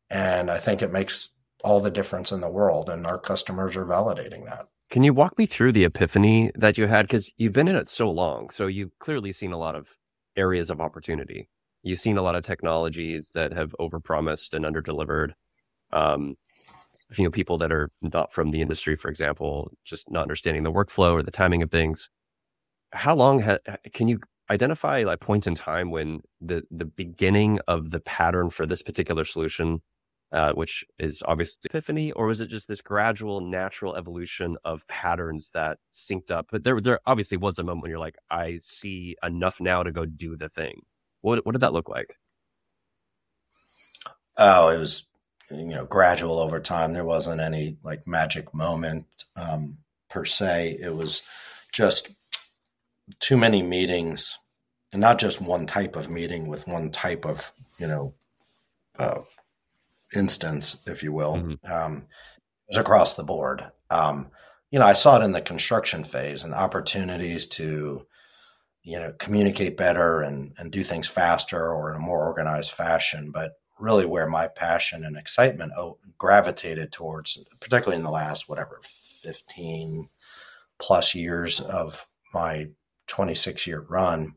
And I think it makes all the difference in the world. And our customers are validating that. Can you walk me through the epiphany that you had? Because you've been in it so long. So you've clearly seen a lot of areas of opportunity. You've seen a lot of technologies that have overpromised and underdelivered. Um, you know, people that are not from the industry, for example, just not understanding the workflow or the timing of things. How long ha- can you identify like points in time when the the beginning of the pattern for this particular solution uh, which is obviously epiphany, or was it just this gradual, natural evolution of patterns that synced up? But there, there obviously was a moment when you're like, I see enough now to go do the thing. What, what did that look like? Oh, it was, you know, gradual over time. There wasn't any like magic moment um, per se. It was just too many meetings, and not just one type of meeting with one type of, you know, uh, instance, if you will. Mm-hmm. Um, it was across the board. Um, you know, I saw it in the construction phase and opportunities to, you know, communicate better and, and do things faster or in a more organized fashion. But really, where my passion and excitement gravitated towards, particularly in the last, whatever, 15 plus years of my 26 year run,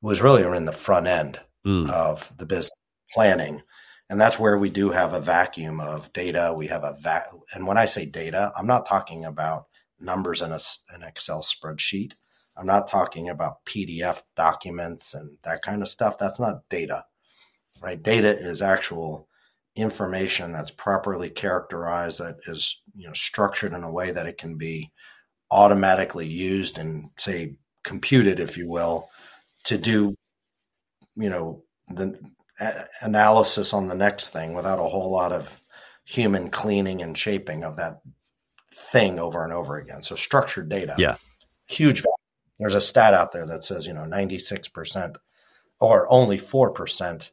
was really in the front end mm. of the business planning and that's where we do have a vacuum of data. We have a va- and when I say data, I'm not talking about numbers in a, an Excel spreadsheet. I'm not talking about PDF documents and that kind of stuff. That's not data, right? Data is actual information that's properly characterized, that is you know structured in a way that it can be automatically used and say computed, if you will, to do you know the analysis on the next thing without a whole lot of human cleaning and shaping of that thing over and over again. So structured data, yeah, huge value. There's a stat out there that says you know 96 percent or only four percent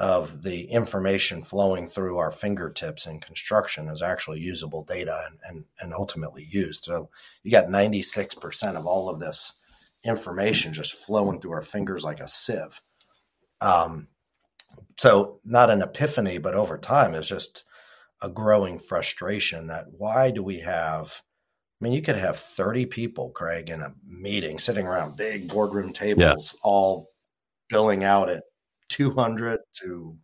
of the information flowing through our fingertips in construction is actually usable data and, and, and ultimately used. So you got 96% of all of this information just flowing through our fingers like a sieve. Um, so not an epiphany, but over time it's just a growing frustration that why do we have I mean, you could have 30 people, Kraig, in a meeting sitting around big boardroom tables, yeah. all billing out at 200 to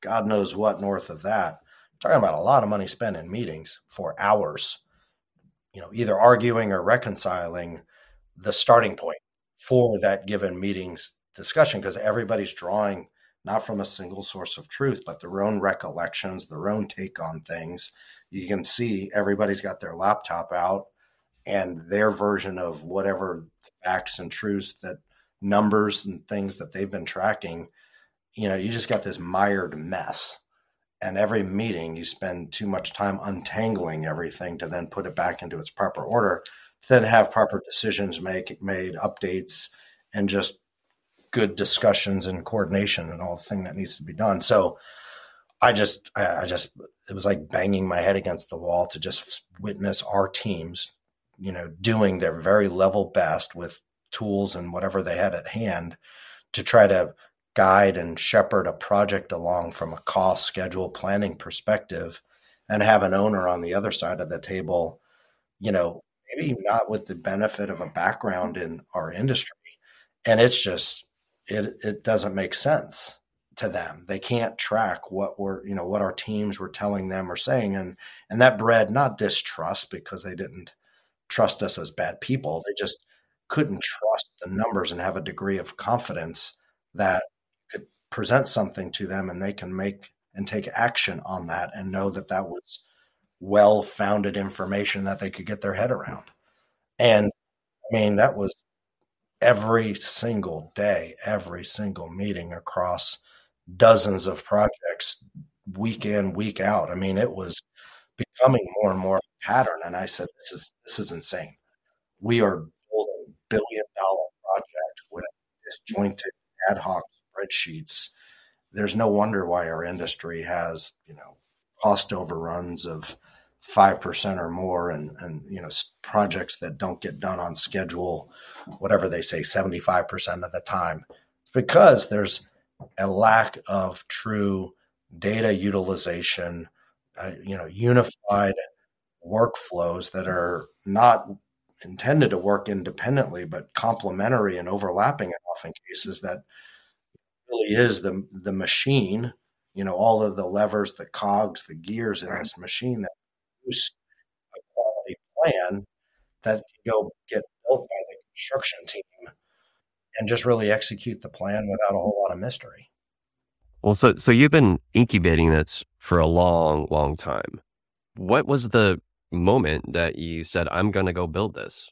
God knows what north of that. talking about a lot of money spent in meetings for hours, you know, either arguing or reconciling the starting point for that given meeting's discussion because everybody's drawing not from a single source of truth, but their own recollections, their own take on things. You can see everybody's got their laptop out and their version of whatever facts and truths that numbers and things that they've been tracking. You know, you just got this mired mess. And every meeting, you spend too much time untangling everything to then put it back into its proper order, to then have proper decisions make made, updates, and just good discussions and coordination and all the thing that needs to be done. So I just, I, just, it was like banging my head against the wall to just witness our teams, you know, doing their very level best with tools and whatever they had at hand to try to guide and shepherd a project along from a cost schedule planning perspective and have an owner on the other side of the table, you know, maybe not with the benefit of a background in our industry. And it's just, it it doesn't make sense to them. They can't track what we're, you know, what our teams were telling them or saying. And and that bred not distrust because they didn't trust us as bad people. They just couldn't trust the numbers and have a degree of confidence that present something to them and they can make and take action on that and know that that was well founded information that they could get their head around. And I mean, that was every single day, every single meeting across dozens of projects, week in, week out. I mean, it was becoming more and more of a pattern. And I said, "This is this is insane. We are building billion dollar project with disjointed ad hoc spreadsheets. There's no wonder why our industry has you know cost overruns of five percent or more, and and you know projects that don't get done on schedule, whatever they say, seventy five percent of the time. It's because there's a lack of true data utilization, uh, you know, unified workflows that are not intended to work independently, but complementary and overlapping in often cases that really is the the machine, you know, all of the levers, the cogs, the gears in this machine that produce a quality plan that can go get built by the construction team and just really execute the plan without a whole lot of mystery. Well, so so you've been incubating this for a long, long time. What was the moment that you said, "I'm going to go build this"?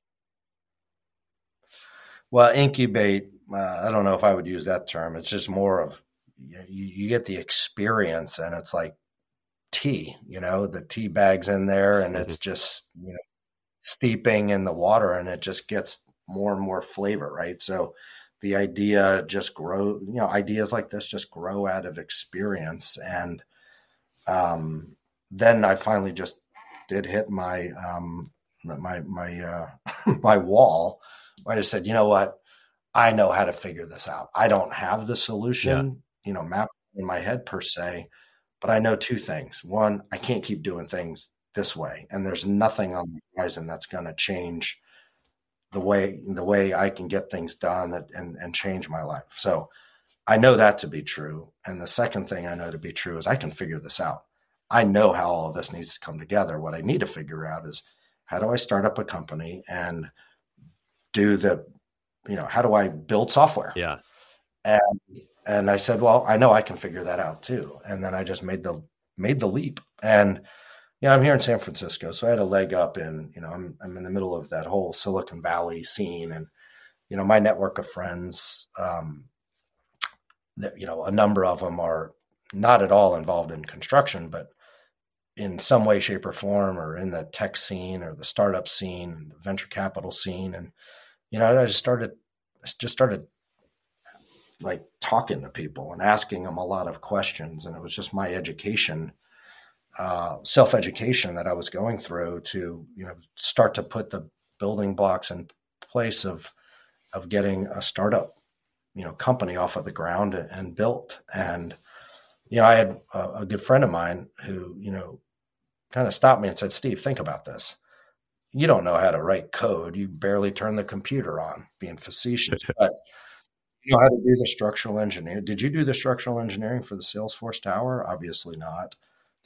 Well, incubate. Uh, I don't know if I would use that term. It's just more of you, you get the experience, and it's like tea. You know, the tea bags in there, and mm-hmm. it's just you know steeping in the water, and it just gets more and more flavor, right? So the idea just grow you know ideas like this just grow out of experience and um, then i finally just did hit my um, my my uh, my wall i just said you know what i know how to figure this out i don't have the solution yeah. you know map in my head per se but i know two things one i can't keep doing things this way and there's nothing on the horizon that's going to change the way the way I can get things done and and change my life. So I know that to be true. And the second thing I know to be true is I can figure this out. I know how all of this needs to come together. What I need to figure out is how do I start up a company and do the, you know, how do I build software? Yeah. And and I said, well, I know I can figure that out too. And then I just made the made the leap. And yeah, I'm here in San Francisco, so I had a leg up in, you know, I'm I'm in the middle of that whole Silicon Valley scene, and you know, my network of friends, um, that you know, a number of them are not at all involved in construction, but in some way, shape, or form, or in the tech scene or the startup scene, the venture capital scene, and you know, I just started, I just started like talking to people and asking them a lot of questions, and it was just my education uh, self education that I was going through to you know start to put the building blocks in place of of getting a startup you know company off of the ground and built. And you know I had a, a good friend of mine who you know kind of stopped me and said Steve think about this you don't know how to write code you barely turn the computer on being facetious but you know how to do the structural engineering did you do the structural engineering for the salesforce tower obviously not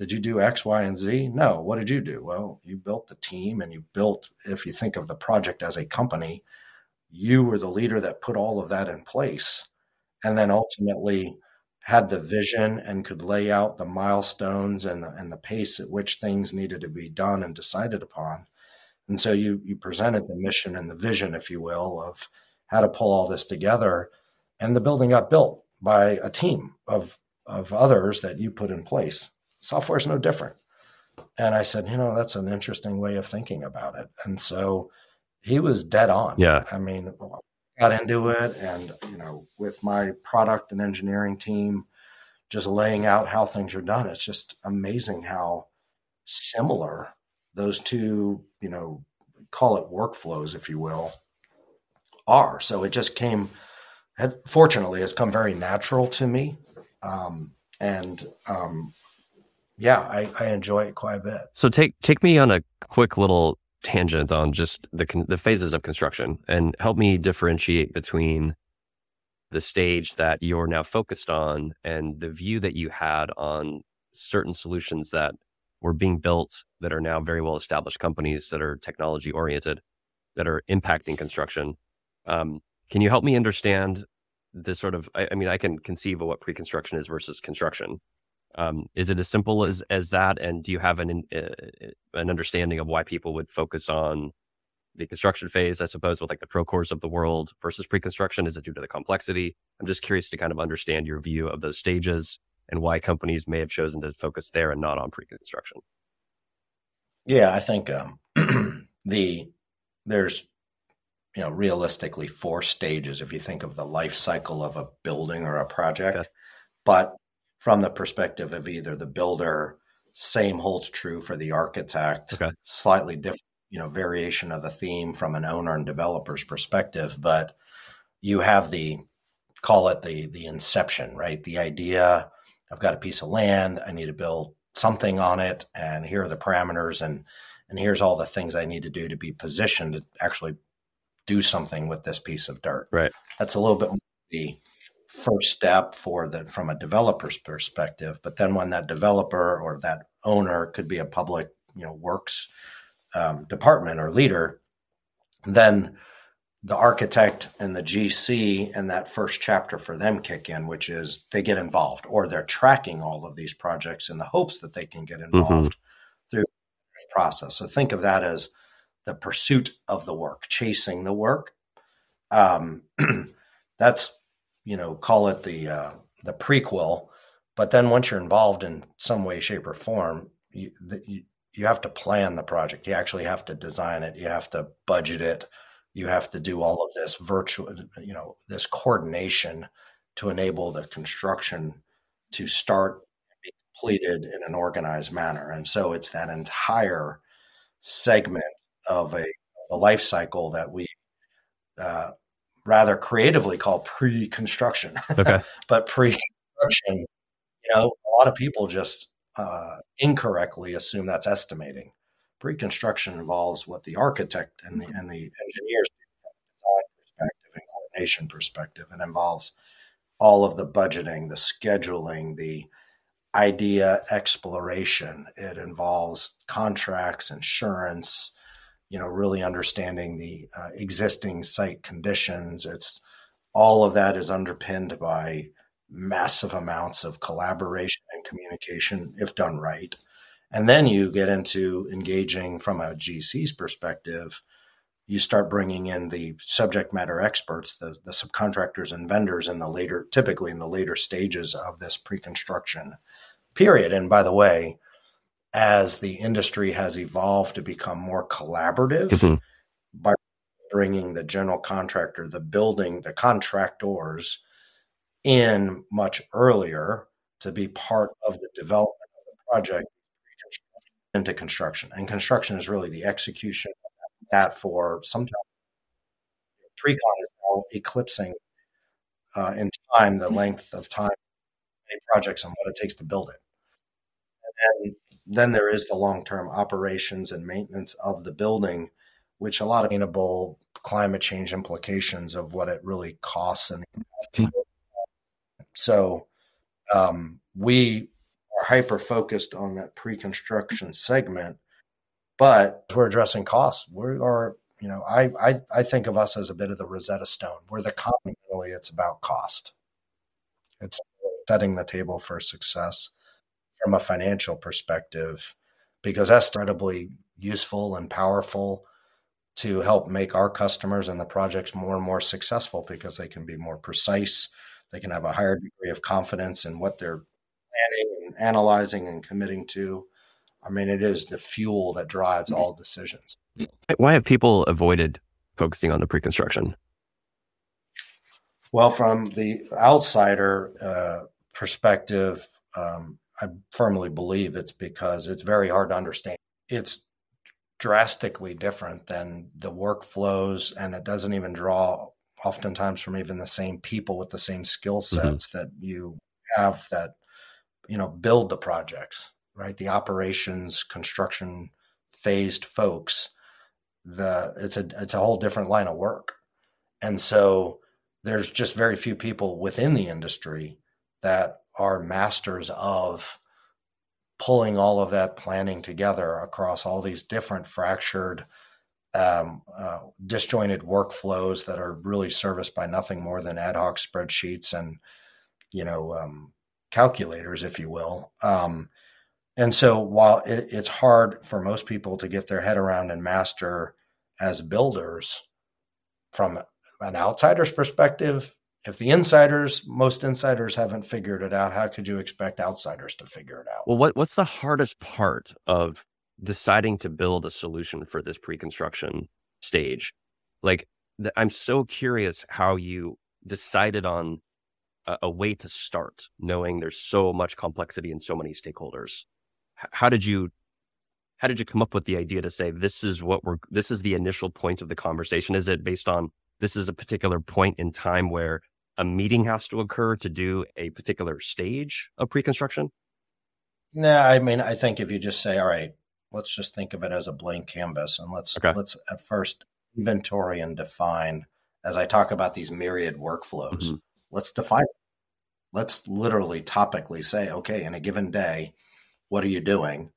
did you do X, Y, and Z? No. What did you do? Well, you built the team and you built, if you think of the project as a company, you were the leader that put all of that in place and then ultimately had the vision and could lay out the milestones and the, and the pace at which things needed to be done and decided upon. And so you you presented the mission and the vision, if you will, of how to pull all this together. And the building got built by a team of of others that you put in place software is no different. And I said, you know, that's an interesting way of thinking about it. And so he was dead on. Yeah. I mean, got into it and, you know, with my product and engineering team, just laying out how things are done. It's just amazing how similar those two, you know, call it workflows, if you will, are. So it just came, had, fortunately, has come very natural to me. Um, and um, yeah, I, I enjoy it quite a bit. So take take me on a quick little tangent on just the the phases of construction and help me differentiate between the stage that you're now focused on and the view that you had on certain solutions that were being built that are now very well established companies that are technology oriented that are impacting construction. Um, can you help me understand the sort of? I, I mean, I can conceive of what pre-construction is versus construction, um, is it as simple as as that? And do you have an uh, an understanding of why people would focus on the construction phase, I suppose, with like the Procores of the world versus pre-construction? Is it due to the complexity? I'm just curious to kind of understand your view of those stages and why companies may have chosen to focus there and not on pre-construction. Yeah, I think um, the there's you know realistically four stages if you think of the life cycle of a building or a project, okay. but from the perspective of either the builder, same holds true for the architect, okay. slightly different, you know, variation of the theme from an owner and developer's perspective, but you have the call it the the inception, right? The idea I've got a piece of land, I need to build something on it, and here are the parameters and and here's all the things I need to do to be positioned to actually do something with this piece of dirt. Right. That's a little bit the first step for the from a developer's perspective. But then when that developer or that owner could be a public, you know, works um, department or leader, then the architect and the GC and that first chapter for them kick in, which is they get involved or they're tracking all of these projects in the hopes that they can get mm-hmm. involved mm-hmm. through the process. So think of that as the pursuit of the work, chasing the work. Um, that's you know call it the uh, the prequel. But then once you're involved in some way, shape, or form, you, the, you you have to plan the project. You actually have to design it. You have to budget it. You have to do all of this virtual, you know, this coordination to enable the construction to start and be completed in an organized manner. And so it's that entire segment of a the life cycle that we uh, rather creatively call pre-construction. Okay. but pre-construction, you know, a lot of people just uh, incorrectly assume that's estimating. Pre-construction involves what the architect and the and the engineers design perspective and coordination perspective, and involves all of the budgeting, the scheduling, the idea exploration. It involves contracts, insurance, you know, really understanding the uh, existing site conditions. It's all of that is underpinned by massive amounts of collaboration and communication if done right. And then you get into engaging from a GC's perspective. You start bringing in the subject matter experts, the, the subcontractors and vendors in the later, typically in the later stages of this pre construction period. And by the way, as the industry has evolved to become more collaborative mm-hmm. by bringing the general contractor, the building, the contractors in much earlier to be part of the development of the project into construction. And construction is really the execution of that for sometimes Precon is now eclipsing uh, in time the length of time projects and what it takes to build it. And then there is the long term operations and maintenance of the building, which a lot of sustainable climate change implications of what it really costs. And so um, we hyper focused on that pre construction segment, but we're addressing costs. We are, you know, I, I, I think of us as a bit of the Rosetta Stone. We're the common, really, it's about cost. It's setting the table for success from a financial perspective because that's incredibly useful and powerful to help make our customers and the projects more and more successful because they can be more precise. They can have a higher degree of confidence in what they're planning and analyzing and committing to. I mean, it is the fuel that drives all decisions. Why have people avoided focusing on the pre construction? Well, from the outsider uh, perspective, um, I firmly believe it's because it's very hard to understand. It's drastically different than the workflows, and it doesn't even draw oftentimes from even the same people with the same skill mm-hmm. sets mm-hmm. that you have that you know build the projects right? The operations construction phased folks the it's a it's a whole different line of work. And so there's just very few people within the industry that are masters of pulling all of that planning together across all these different fractured, um, uh, disjointed workflows that are really serviced by nothing more than ad hoc spreadsheets and you know um, calculators, if you will. Um, and so, while it, it's hard for most people to get their head around and master as builders, from an outsider's perspective, if the insiders, most insiders haven't figured it out, how could you expect outsiders to figure it out? Well, what, what's the hardest part of deciding to build a solution for this pre-construction stage? Like, I'm so curious how you decided on a, a, way to start, knowing there's so much complexity and so many stakeholders. H- how did you how did you come up with the idea to say this is what we're this is the initial point of the conversation? Is it based on this is a particular point in time where a meeting has to occur to do a particular stage of pre-construction? No, I mean, I think if you just say, all right, let's just think of it as a blank canvas and let's okay. let's at first inventory and define as I talk about these myriad workflows, mm-hmm. let's define let's literally topically say, okay, in a given day, what are you doing?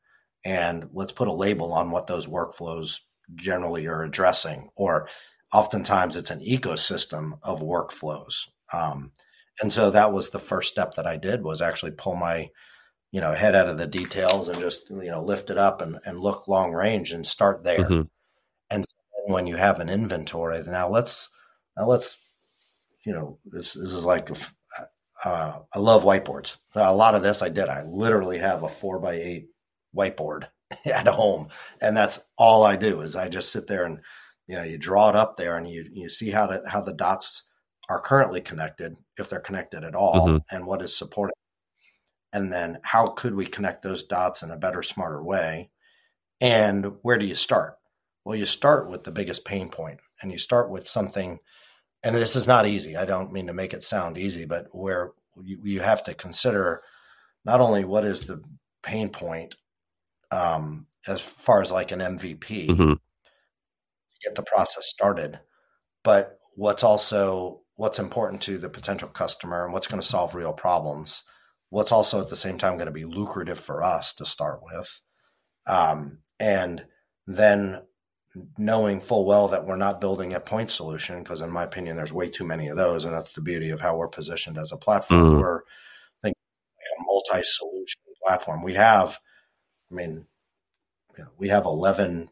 And let's put a label on what those workflows generally are addressing. Or oftentimes it's an ecosystem of workflows. Um, and so that was the first step that I did was actually pull my, you know, head out of the details and just, you know, lift it up and, and look long range and start there. Mm-hmm. And so when you have an inventory, now let's, now let's, you know, this, this is like, uh, I love whiteboards. A lot of this I did. I literally have a four by eight whiteboard at home. And that's all I do is I just sit there and, you know, you draw it up there and you, you see how to, how the dots are currently connected, if they're connected at all, mm-hmm. and what is supported. And then how could we connect those dots in a better, smarter way? And where do you start? Well, you start with the biggest pain point and you start with something, and this is not easy. I don't mean to make it sound easy, but where you, you have to consider not only what is the pain point um, as far as like an MVP, mm-hmm. get the process started, but what's also what's important to the potential customer and what's going to solve real problems. What's also at the same time going to be lucrative for us to start with, um, and then knowing full well that we're not building a point solution because in my opinion there's way too many of those and that's the beauty of how we're positioned as a platform. Mm. we're thinking a multi-solution platform. We have i mean you know, we have 11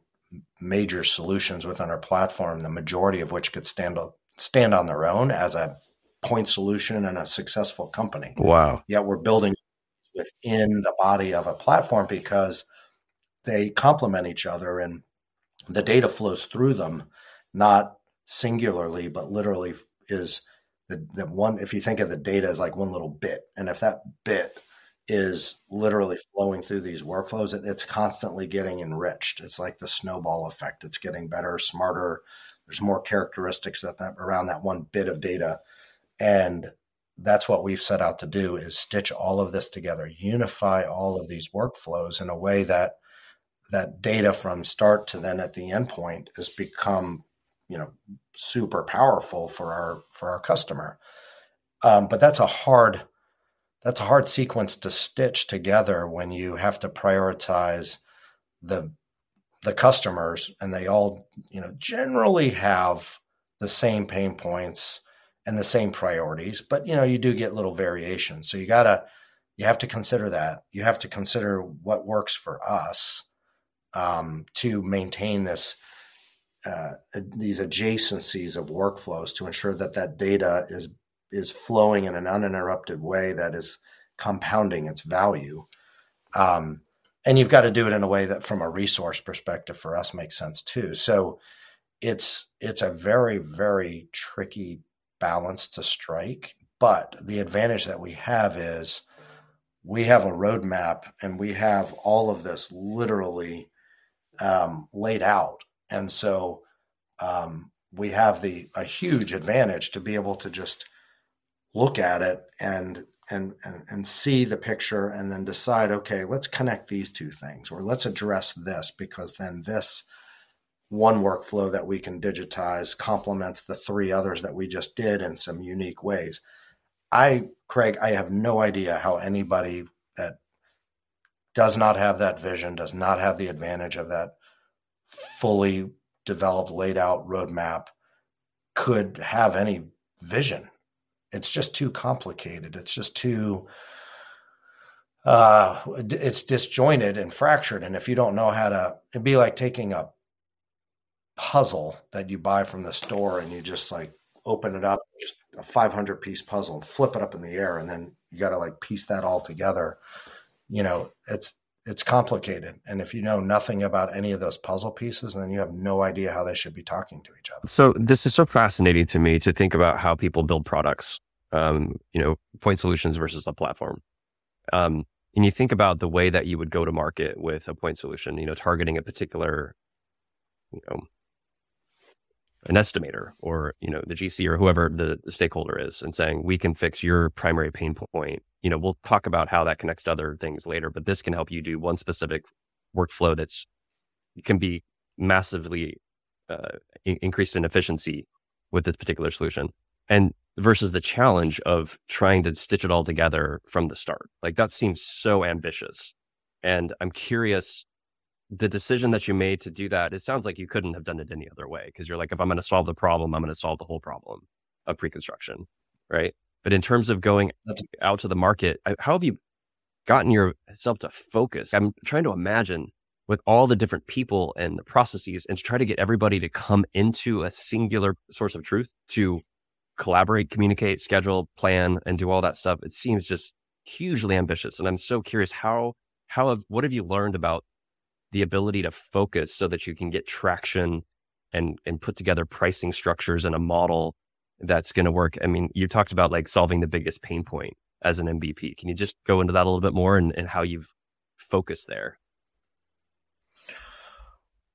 major solutions within our platform the majority of which could stand up stand on their own as a point solution and a successful company. Wow. Yet we're building within the body of a platform because they complement each other and the data flows through them, not singularly, but literally is the, the one, if you think of the data as like one little bit, and if that bit is literally flowing through these workflows, it, it's constantly getting enriched. It's like the snowball effect. It's getting better, smarter. There's more characteristics that, that around that one bit of data. And that's what we've set out to do is stitch all of this together, unify all of these workflows in a way that that data from start to then at the endpoint has become you know super powerful for our for our customer. Um, but that's a hard that's a hard sequence to stitch together when you have to prioritize the the customers and they all you know generally have the same pain points and the same priorities but you know you do get little variations. So you gotta you have to consider that. You have to consider what works for us um, to maintain this uh, these adjacencies of workflows to ensure that that data is is flowing in an uninterrupted way that is compounding its value. Um, and you've got to do it in a way that, from a resource perspective, for us makes sense too. So it's it's a very very tricky balance to strike. But the advantage that we have is we have a roadmap and we have all of this literally um, laid out, and so um, we have the a huge advantage to be able to just look at it and and, and and see the picture and then decide okay let's connect these two things or let's address this because then this one workflow that we can digitize complements the three others that we just did in some unique ways. I Kraig i have no idea how anybody that does not have that vision, does not have the advantage of that fully developed, laid out roadmap, could have any vision. It's just too complicated. It's just too uh it's disjointed and fractured and if you don't know how to it'd be like taking a puzzle that you buy from the store and you just like open it up just a 500 piece puzzle and flip it up in the air and then you got to like piece that all together you know, it's it's complicated. And if you know nothing about any of those puzzle pieces, then you have no idea how they should be talking to each other. So this is so fascinating to me to think about how people build products. Um, you know, point solutions versus a platform. Um, and you think about the way that you would go to market with a point solution, you know, targeting a particular, you know, an estimator or you know the GC or whoever the, the, stakeholder is, and saying we can fix your primary pain point. You know, we'll talk about how that connects to other things later, but this can help you do one specific workflow that's can be massively uh, in- increased in efficiency with this particular solution. And versus the challenge of trying to stitch it all together from the start. Like that seems so ambitious. And I'm curious the decision that you made to do that, it sounds like you couldn't have done it any other way because you're like, if I'm going to solve the problem, I'm going to solve the whole problem of pre construction. Right. But in terms of going out to the market, how have you gotten yourself to focus? I'm trying to imagine with all the different people and the processes and to try to get everybody to come into a singular source of truth to collaborate, communicate, schedule, plan, and do all that stuff. It seems just hugely ambitious. And I'm so curious how, how have, what have you learned about the ability to focus so that you can get traction and, and put together pricing structures and a model that's going to work? I mean, you talked about like solving the biggest pain point as an MVP. Can you just go into that a little bit more and, and how you've focused there?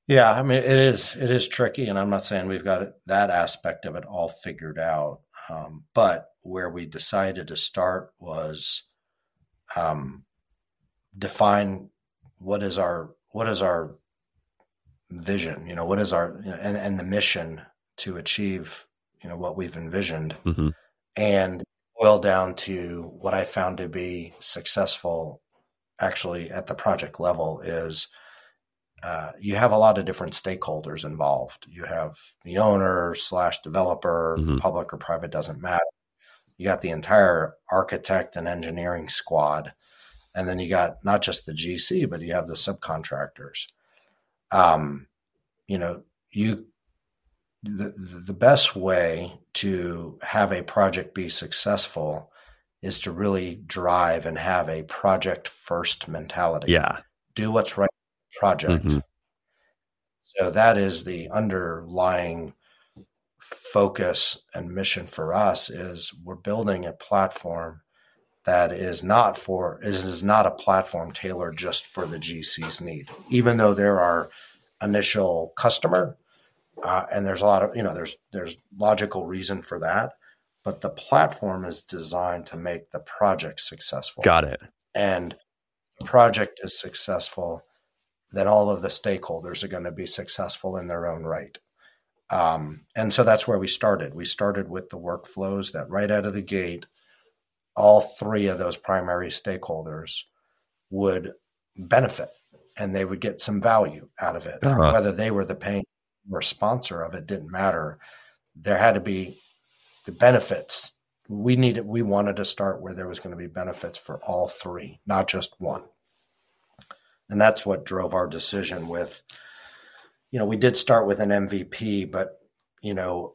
Yeah, I mean it is it is tricky, and I'm not saying we've got that aspect of it all figured out. Um, but where we decided to start was um, define what is our what is our vision. You know, what is our you know, and and the mission to achieve you know what we've envisioned, mm-hmm. and boil down to what I found to be successful actually at the project level is uh, you have a lot of different stakeholders involved. You have the owner slash developer, mm-hmm. public or private doesn't matter. You got the entire architect and engineering squad, and then you got not just the GC, but you have the subcontractors. Um, you know, you the the best way to have a project be successful is to really drive and have a project first mentality. Yeah, do what's right project. Mm-hmm. So that is the underlying focus and mission for us is we're building a platform that is not for is not a platform tailored just for the GC's need. Even though there are initial customer uh, and there's a lot of you know there's there's logical reason for that, but the platform is designed to make the project successful. Got it. And the project is successful then all of the stakeholders are going to be successful in their own right. Um, and so that's where we started. We started with the workflows that right out of the gate, all three of those primary stakeholders would benefit and they would get some value out of it. Uh-huh. Whether they were the paying or sponsor of it didn't matter. There had to be the benefits. We needed, we wanted to start where there was going to be benefits for all three, not just one and that's what drove our decision with you know we did start with an mvp but you know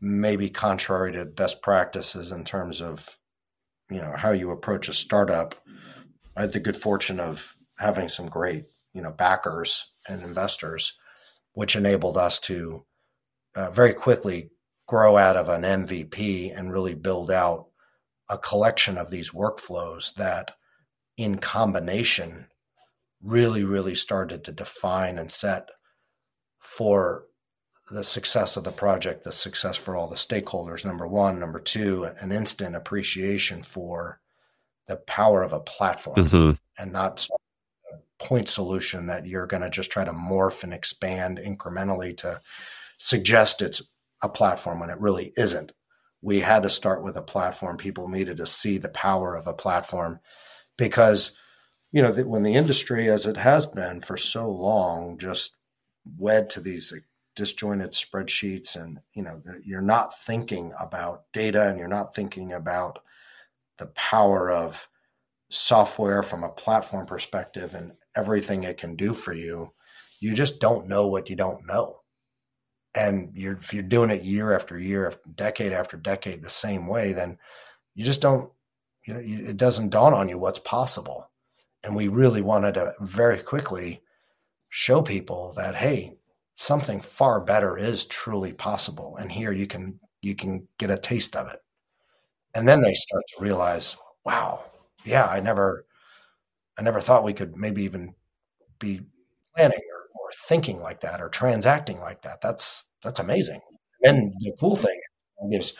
maybe contrary to best practices in terms of you know how you approach a startup i had the good fortune of having some great you know backers and investors which enabled us to uh, very quickly grow out of an mvp and really build out a collection of these workflows that in combination really, really started to define and set for the success of the project, the success for all the stakeholders. Number one. Number two, an instant appreciation for the power of a platform mm-hmm. and not a point solution that you're going to just try to morph and expand incrementally to suggest it's a platform when it really isn't. We had to start with a platform. People needed to see the power of a platform because you know, when the industry, as it has been for so long, just wed to these disjointed spreadsheets, and you know, you're not thinking about data, and you're not thinking about the power of software from a platform perspective and everything it can do for you. You just don't know what you don't know, and you're if you're doing it year after year, decade after decade, the same way, then you just don't. You know, it doesn't dawn on you what's possible and we really wanted to very quickly show people that, hey, something far better is truly possible. And here you can you can get a taste of it. And then they start to realize, wow, yeah, I never I never thought we could maybe even be planning or, or thinking like that or transacting like that. That's that's amazing. And then the cool thing is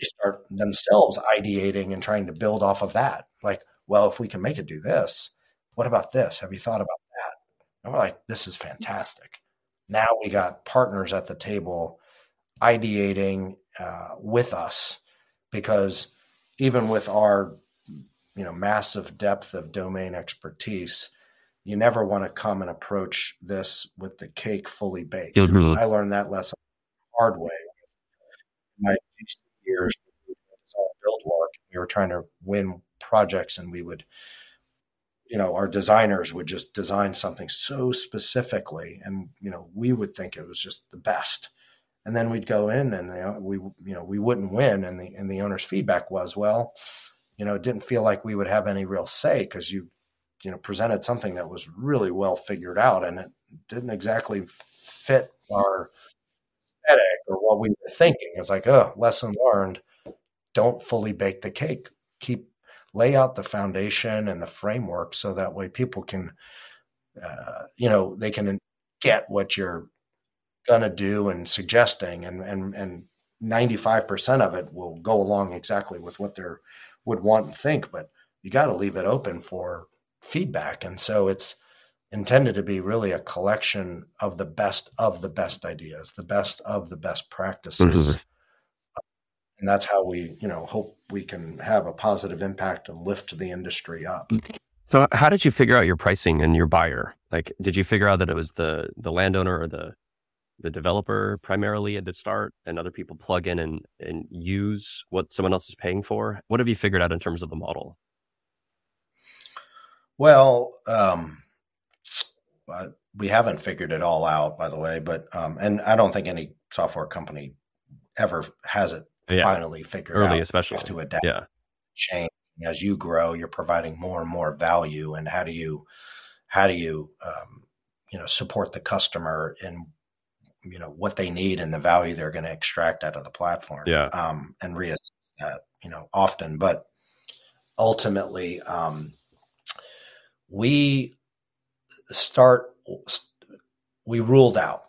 they start themselves ideating and trying to build off of that. Like, well, if we can make it do this, what about this? Have you thought about that? And we're like, this is fantastic. Now we got partners at the table ideating uh, with us because even with our you know massive depth of domain expertise you never want to come and approach this with the cake fully baked mm-hmm. i learned that lesson hard way my years build work we were trying to win projects and we would you know our designers would just design something so specifically and you know we would think it was just the best and then we'd go in and we you know we wouldn't win and the and the owner's feedback was well you know, it didn't feel like we would have any real say because you, you know, presented something that was really well figured out and it didn't exactly fit our aesthetic or what we were thinking. It's like, oh, lesson learned. Don't fully bake the cake. Keep lay out the foundation and the framework so that way people can, uh, you know, they can get what you're gonna do and suggesting, and and and ninety five percent of it will go along exactly with what they're would want and think, but you got to leave it open for feedback. And so it's intended to be really a collection of the best of the best ideas, the best of the best practices. Mm-hmm. And that's how we, you know, hope we can have a positive impact and lift the industry up. So how did you figure out your pricing and your buyer? Like did you figure out that it was the the landowner or the the developer primarily at the start and other people plug in and, and use what someone else is paying for? What have you figured out in terms of the model? Well, um, we haven't figured it all out, by the way, but um, and I don't think any software company ever has it yeah. finally figured Early out. especially to adapt, yeah. change as you grow. You're providing more and more value, and how do you how do you um, you know support the customer in you know what they need and the value they're going to extract out of the platform yeah um, and reassess that you know often but ultimately um, we start we ruled out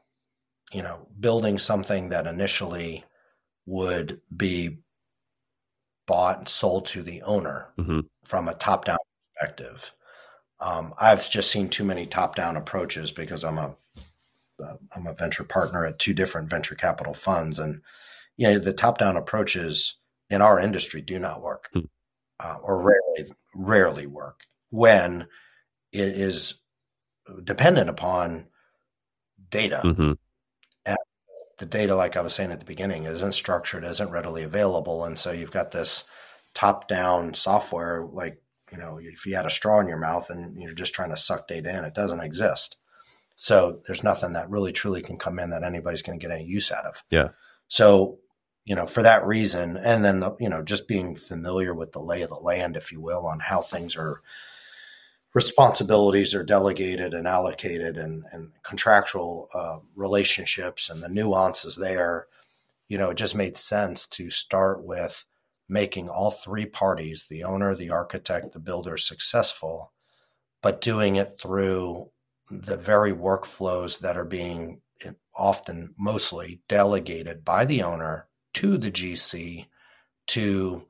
you know building something that initially would be bought and sold to the owner mm-hmm. from a top down perspective um, i've just seen too many top down approaches because i'm a uh, I'm a venture partner at two different venture capital funds, and you know the top down approaches in our industry do not work, hmm. uh, or rarely rarely work when it is dependent upon data. Mm-hmm. The data, like I was saying at the beginning, isn't structured, isn't readily available, and so you've got this top down software like you know if you had a straw in your mouth and you're just trying to suck data in, it doesn't exist. So there's nothing that really truly can come in that anybody's going to get any use out of. Yeah. So, you know, for that reason, and then, the, you know, just being familiar with the lay of the land, if you will, on how things are, responsibilities are delegated and allocated and, and contractual uh, relationships and the nuances there, you know, it just made sense to start with making all three parties, the owner, the architect, the builder, successful, but doing it through the very workflows that are being often mostly delegated by the owner to the GC to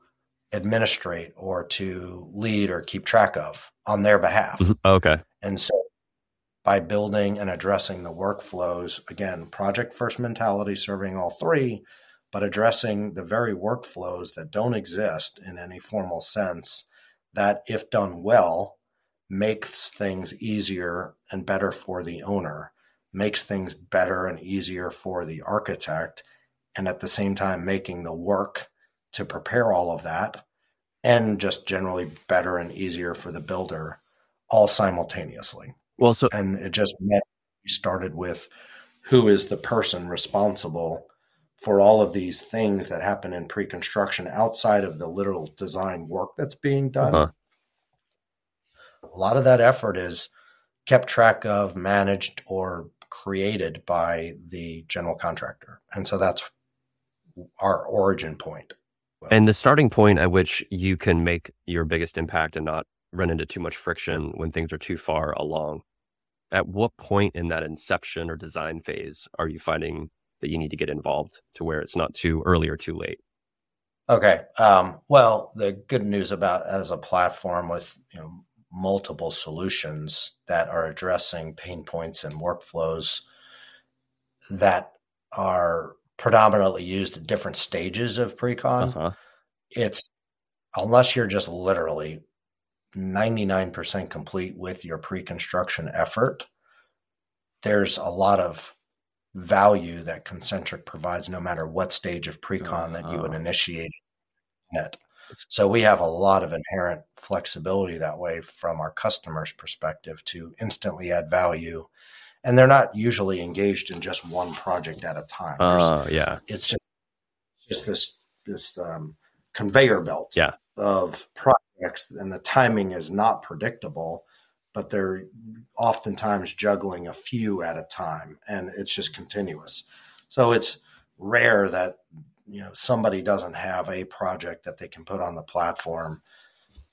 administrate or to lead or keep track of on their behalf. Mm-hmm. Okay. And so by building and addressing the workflows, again, project first mentality serving all three, but addressing the very workflows that don't exist in any formal sense that if done well makes things easier and better for the owner, makes things better and easier for the architect, and at the same time making the work to prepare all of that and just generally better and easier for the builder all simultaneously. Well, so and it just meant we started with who is the person responsible for all of these things that happen in pre-construction outside of the literal design work that's being done. Uh-huh a lot of that effort is kept track of, managed, or created by the general contractor. And so that's our origin point. And the starting point at which you can make your biggest impact and not run into too much friction when things are too far along. At what point in that inception or design phase are you finding that you need to get involved to where it's not too early or too late? Okay. Um, well, the good news about as a platform with you know multiple solutions that are addressing pain points and workflows that are predominantly used at different stages of pre-con. Uh-huh. it's unless you're just literally 99% complete with your pre-construction effort, there's a lot of value that ConCntric provides no matter what stage of pre-con that you would uh-huh. initiate it. So we have a lot of inherent flexibility that way from our customers' perspective to instantly add value. And they're not usually engaged in just one project at a time. Uh, yeah. It's just just this this um, conveyor belt yeah. of projects and the timing is not predictable but they're oftentimes juggling a few at a time and it's just continuous so it's rare that you know somebody doesn't have a project that they can put on the platform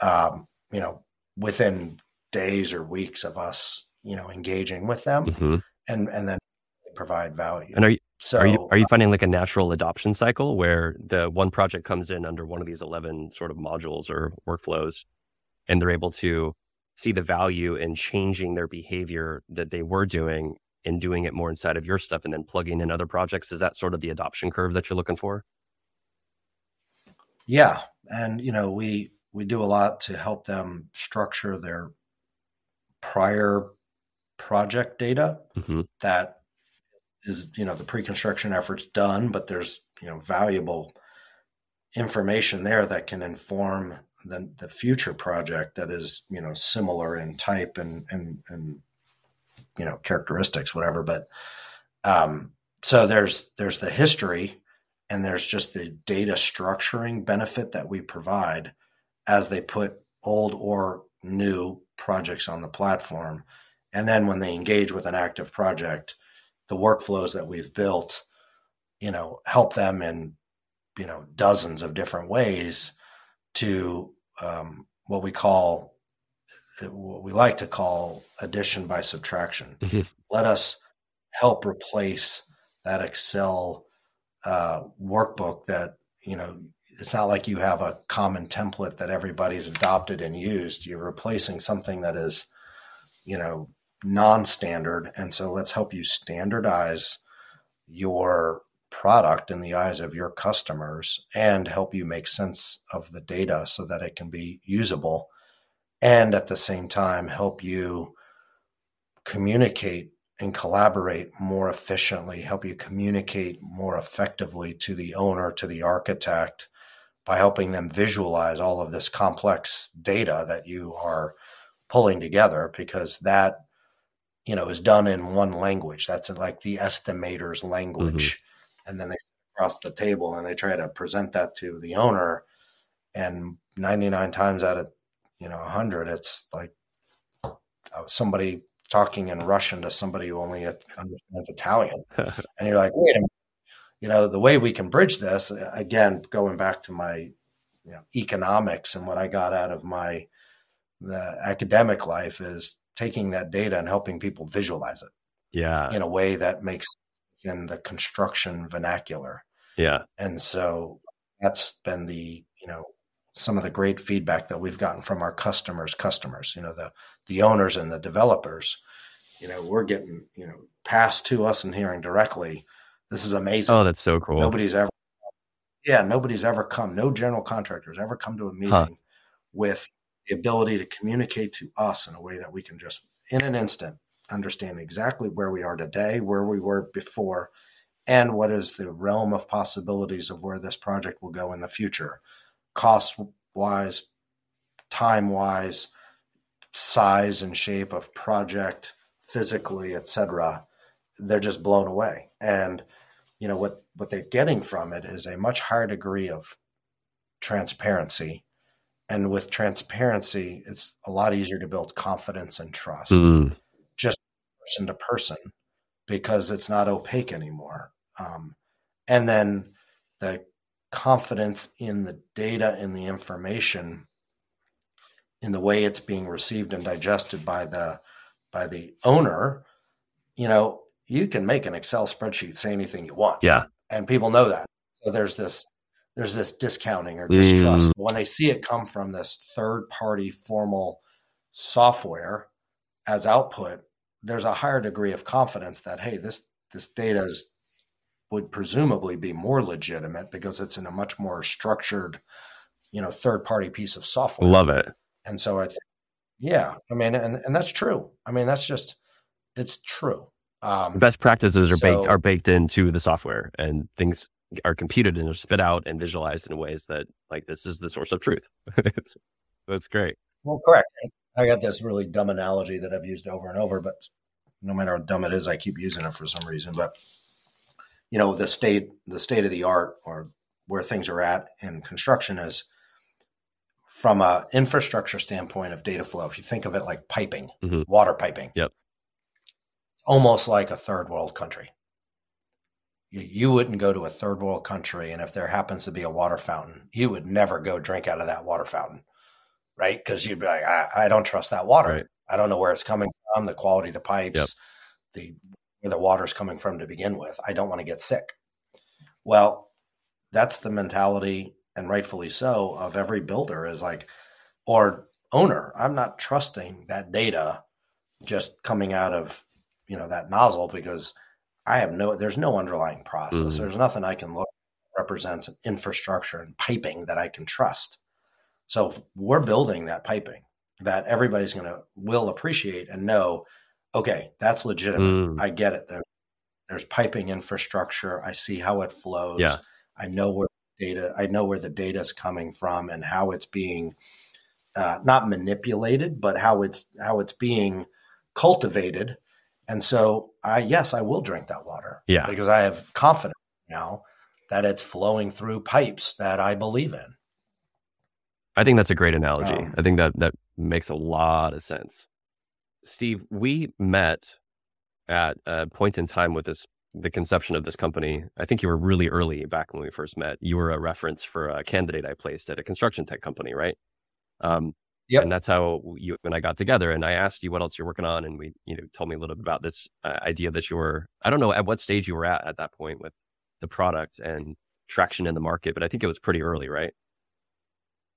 um, you know within days or weeks of us you know engaging with them mm-hmm. and and then provide value. And are you so are you are you finding like a natural adoption cycle where the one project comes in under one of these 11 sort of modules or workflows and they're able to see the value in changing their behavior that they were doing and doing it more inside of your stuff and then plugging in other projects? Is that sort of the adoption curve that you're looking for? Yeah. And you know we we do a lot to help them structure their prior project data mm-hmm. that is you know the pre-construction effort's done but there's you know valuable information there that can inform the, the future project that is you know similar in type and and and you know characteristics whatever but um so there's there's the history and there's just the data structuring benefit that we provide as they put old or new projects on the platform and then when they engage with an active project the workflows that we've built, you know, help them in, you know, dozens of different ways to um, what we call, what we like to call addition by subtraction. Mm-hmm. Let us help replace that Excel uh, workbook that, you know, it's not like you have a common template that everybody's adopted and used. You're replacing something that is, you know, non-standard and so let's help you standardize your product in the eyes of your customers and help you make sense of the data so that it can be usable and at the same time help you communicate and collaborate more efficiently help you communicate more effectively to the owner to the architect by helping them visualize all of this complex data that you are pulling together because that you know, is done in one language. That's like the estimator's language. Mm-hmm. And then they sit across the table and they try to present that to the owner. And 99 times out of, you know, 100, it's like uh, somebody talking in Russian to somebody who only understands Italian. and you're like, wait a minute. You know, the way we can bridge this, again, going back to my you know, economics and what I got out of my the academic life is taking that data and helping people visualize it. Yeah. In a way that makes in the construction vernacular. Yeah. And so that's been the, you know, some of the great feedback that we've gotten from our customers, customers, you know, the the owners and the developers. You know, we're getting, you know, passed to us and hearing directly, this is amazing. Oh, that's so cool. Nobody's ever yeah, nobody's ever come, no general contractors ever come to a meeting huh. with the ability to communicate to us in a way that we can just in an instant understand exactly where we are today, where we were before, and what is the realm of possibilities of where this project will go in the future, cost wise, time wise, size and shape of project, physically, etc. They're just blown away. And you know what what they're getting from it is a much higher degree of transparency and with transparency it's a lot easier to build confidence and trust mm. just person to person because it's not opaque anymore. Um, and then the confidence in the data and the information in the way it's being received and digested by the by the owner you know you can make an excel spreadsheet say anything you want. Yeah. And people know that. So there's this there's this discounting or distrust. Mm. When they see it come from this third party formal software as output, there's a higher degree of confidence that hey, this this data is would presumably be more legitimate because it's in a much more structured you know, third party piece of software. Love it. And so I think, yeah, I mean, and, and that's true. I mean, that's just, it's true. Um, Best practices are so, baked are baked into the software, and things are computed and are spit out and visualized in ways that like this is the source of truth. that's great. Well, correct. I got this really dumb analogy that I've used over and over, but no matter how dumb it is, I keep using it for some reason. But you know, the state the state of the art or where things are at in construction is from a infrastructure standpoint of data flow. If you think of it like piping, mm-hmm. water piping, yep, almost like a third world country. You, you wouldn't go to a third world country, and if there happens to be a water fountain, you would never go drink out of that water fountain, right? Because you'd be like, I, I, don't trust that water. Right. I don't know where it's coming from, the quality of the pipes, yep. the where the water's coming from to begin with. I don't want to get sick. Well, that's the mentality, and rightfully so, of every builder is like, or owner. I'm not trusting that data just coming out of you know that nozzle because I have no there's no underlying process. Mm. There's nothing I can look represents an infrastructure and piping that I can trust. So we're building that piping that everybody's going to will appreciate and know. Okay, that's legitimate. Mm. I get it. There, there's piping infrastructure. I see how it flows. Yeah. I know where data. I know where the data is coming from and how it's being uh, not manipulated, but how it's how it's being cultivated and so I yes, I will drink that water. Yeah. Because I have confidence now that it's flowing through pipes that I believe in. I think that's a great analogy. Um, I think that that makes a lot of sense. Steve, we met at a point in time with this the conception of this company. I think you were really early back when we first met. You were a reference for a candidate I placed at a construction tech company, right? Um, Yep. And that's how you and I got together. And I asked you what else you're working on, and we, you know, told me a little bit about this uh, idea that you were. I don't know at what stage you were at at that point with the product and traction in the market, but I think it was pretty early, right?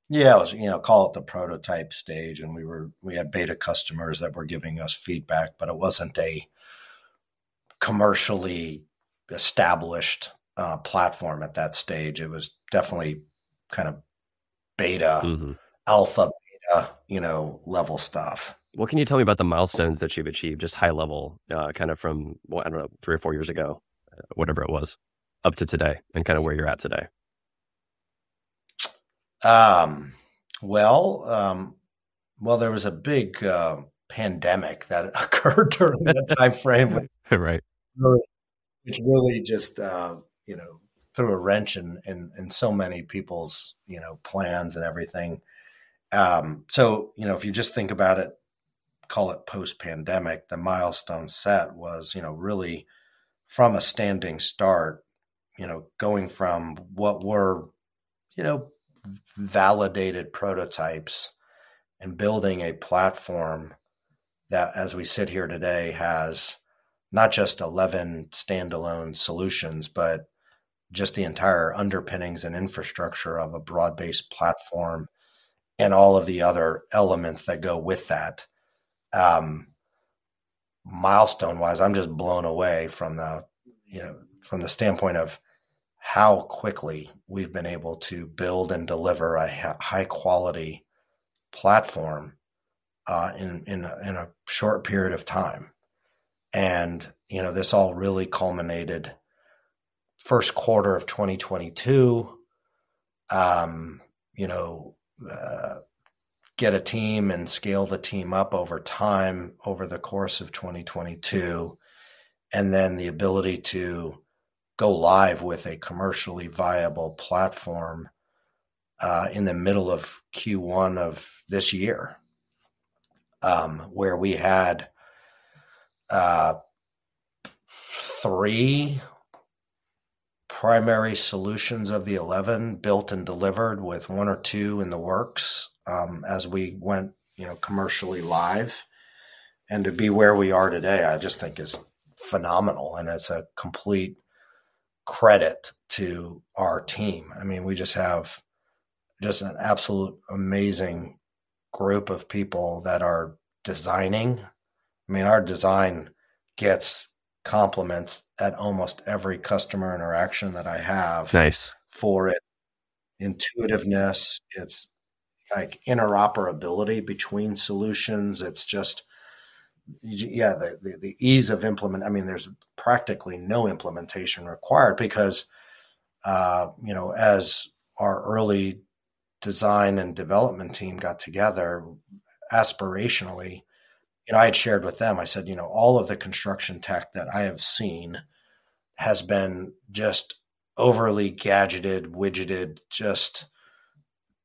Yeah, it was you know call it the prototype stage, and we were we had beta customers that were giving us feedback, but it wasn't a commercially established uh, platform at that stage. It was definitely kind of beta, mm-hmm. alpha uh, you know, level stuff. What can you tell me about the milestones that you've achieved, just high level, uh, kind of from, well, I don't know, three or four years ago, uh, whatever it was, up to today, and kind of where you're at today? Um, well, um, well, there was a big uh, pandemic that occurred during that time frame, right? Really, which really just uh, you know threw a wrench in, in in so many people's you know plans and everything. Um, so, you know, if you just think about it, call it post pandemic, the milestone set was, you know, really from a standing start, you know, going from what were, you know, validated prototypes and building a platform that, as we sit here today, has not just 11 standalone solutions, but just the entire underpinnings and infrastructure of a broad based platform and all of the other elements that go with that. Um, milestone wise, I'm just blown away from the, you know, from the standpoint of how quickly we've been able to build and deliver a high quality platform uh, in in a, in a short period of time, and you know this all really culminated first quarter of 2022. Um, you know, uh, get a team and scale the team up over time over the course of 2022 and then the ability to go live with a commercially viable platform uh, in the middle of q1 of this year um, where we had uh, three primary solutions of the 11 built and delivered with one or two in the works um, as we went you know commercially live. And to be where we are today i just think is phenomenal and it's a complete credit to our team. I mean we just have just an absolute amazing group of people that are designing. I mean our design gets compliments at almost every customer interaction that I have. Nice for it. intuitiveness, it's like interoperability between solutions. It's just, yeah, the, the, the ease of implement. I mean, there's practically no implementation required because, uh, you know, as our early design and development team got together aspirationally, you know, I had shared with them, I said, you know, all of the construction tech that I have seen has been just overly gadgeted, widgeted, just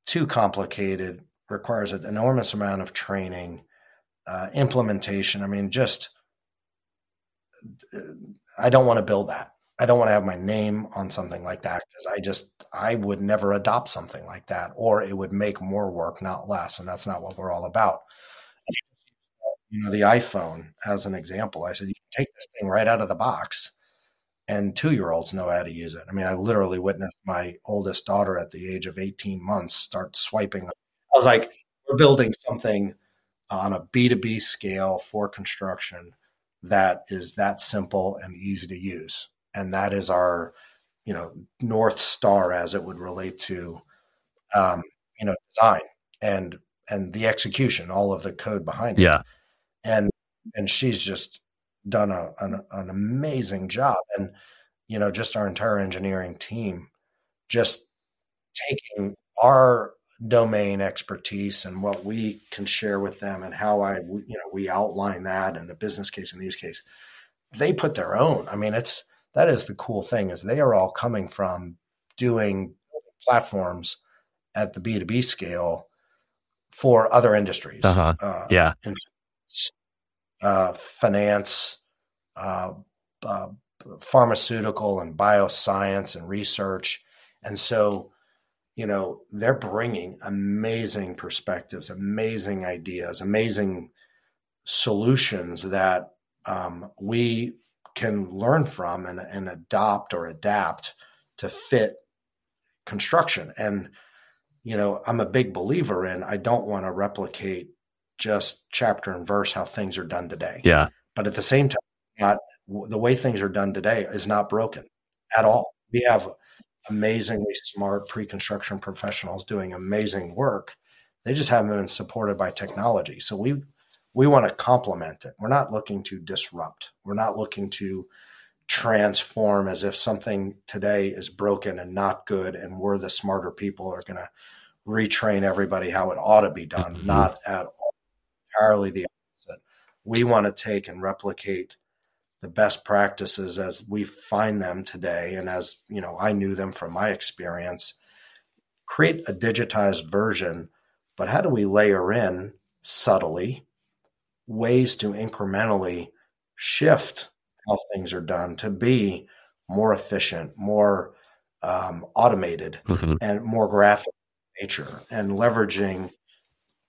too complicated, requires an enormous amount of training, uh, implementation. I mean, just, I don't want to build that. I don't want to have my name on something like that because I just, I would never adopt something like that, or it would make more work, not less. And that's not what we're all about. You know, the iPhone as an example, I said, you can take this thing right out of the box and two year olds know how to use it. I mean, I literally witnessed my oldest daughter at the age of 18 months start swiping. I was like, we're building something on a B2B scale for construction that is that simple and easy to use. And that is our, you know, North Star as it would relate to, um, you know, design and, and the execution, all of the code behind it. Yeah. And, and she's just done a, an, an amazing job. And, you know, just our entire engineering team, just taking our domain expertise and what we can share with them and how I, you know, we outline that and the business case and the use case, they put their own. I mean, it's, that is the cool thing is they are all coming from doing platforms at the B2B scale for other industries. Uh-huh. Uh, yeah uh, finance, uh, uh, pharmaceutical and bioscience and research. And so, you know, they're bringing amazing perspectives, amazing ideas, amazing solutions that um, we can learn from and, and adopt or adapt to fit construction. And, you know, I'm a big believer in I don't want to replicate just chapter and verse how things are done today. Yeah. But at the same time, not the way things are done today is not broken at all. We have amazingly smart pre-construction professionals doing amazing work. They just haven't been supported by technology. So we we want to complement it. We're not looking to disrupt. We're not looking to transform as if something today is broken and not good and we're the smarter people are going to retrain everybody how it ought to be done. Mm-hmm. Not at entirely the opposite. We want to take and replicate the best practices as we find them today and as you know I knew them from my experience create a digitized version but how do we layer in subtly ways to incrementally shift how things are done to be more efficient more um, automated mm-hmm. and more graphic in nature and leveraging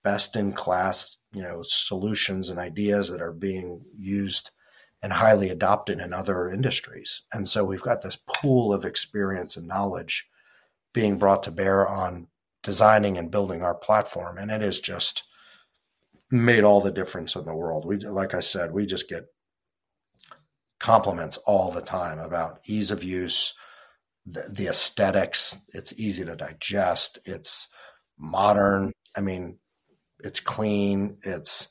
best in class you know solutions and ideas that are being used and highly adopted in other industries. And so we've got this pool of experience and knowledge being brought to bear on designing and building our platform. And it has just made all the difference in the world. We like i said we just get compliments all the time about ease of use the, the aesthetics. It's easy to digest. It's modern. I mean it's clean. It's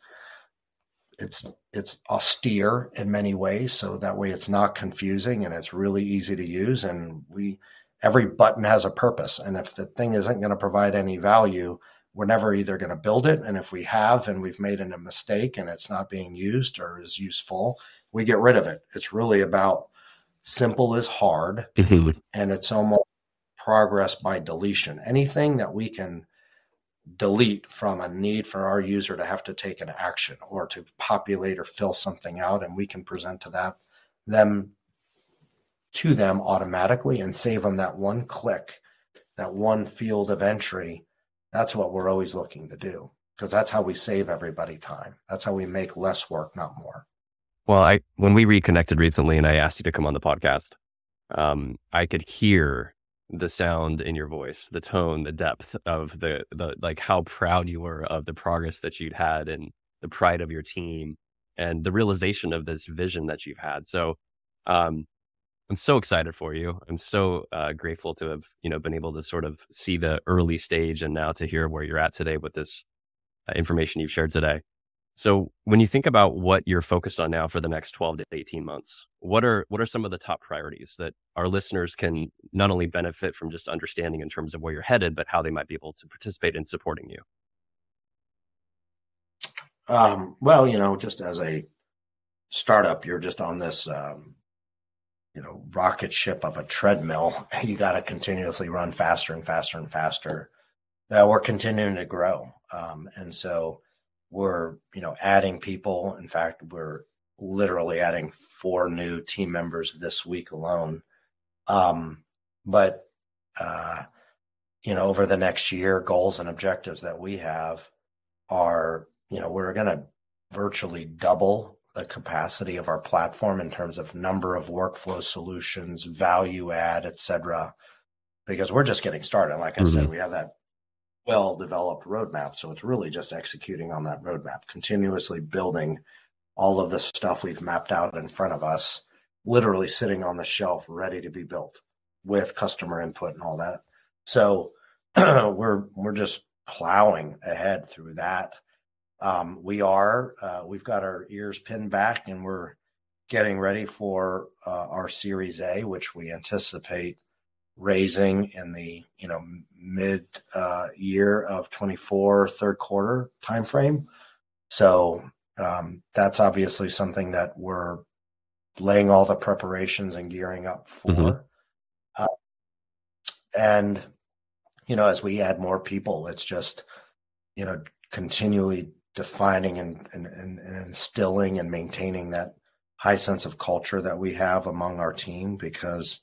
it's it's austere in many ways, so that way it's not confusing and it's really easy to use. And we every button has a purpose, and if the thing isn't going to provide any value, we're never either going to build it. And if we have and we've made a mistake and it's not being used or is useful, we get rid of it. It's really about simple is hard, mm-hmm. and it's almost progress by deletion. Anything that we can delete from a need for our user to have to take an action or to populate or fill something out and we can present to that them to them automatically and save them that one click that one field of entry. That's what we're always looking to do because that's how we save everybody time. That's how we make less work not more. Well i when we reconnected recently and i asked you to come on the podcast um, i could hear the sound in your voice, the tone, the depth of the the like how proud you were of the progress that you'd had and the pride of your team and the realization of this vision that you've had. So um I'm so excited for you. I'm so uh, grateful to have you know been able to sort of see the early stage and now to hear where you're at today with this uh, information you've shared today. So when you think about what you're focused on now for the next 12 to 18 months, what are what are some of the top priorities that our listeners can not only benefit from just understanding in terms of where you're headed, but how they might be able to participate in supporting you? Um, well, you know, just as a startup, you're just on this um, you know rocket ship of a treadmill. You got to continuously run faster and faster and faster. Uh, we're continuing to grow, um, and so we're you know adding people. In fact, we're literally adding four new team members this week alone. Um, but uh, you know, over the next year, goals and objectives that we have are you know we're going to virtually double the capacity of our platform in terms of number of workflow solutions, value add, et cetera, because we're just getting started. Like I mm-hmm. said, we have that well developed roadmap. So it's really just executing on that roadmap, continuously building all of the stuff we've mapped out in front of us, literally sitting on the shelf ready to be built with customer input and all that. So we're we're just plowing ahead through that. Um, we are uh, we've got our ears pinned back and we're getting ready for uh, our Series A, which we anticipate raising in the you know mid uh, year of 24 third quarter timeframe. So um, that's obviously something that we're laying all the preparations and gearing up for. Mm-hmm. Uh, and you know, as we add more people, it's just you know continually defining and, and, and, and instilling and maintaining that high sense of culture that we have among our team because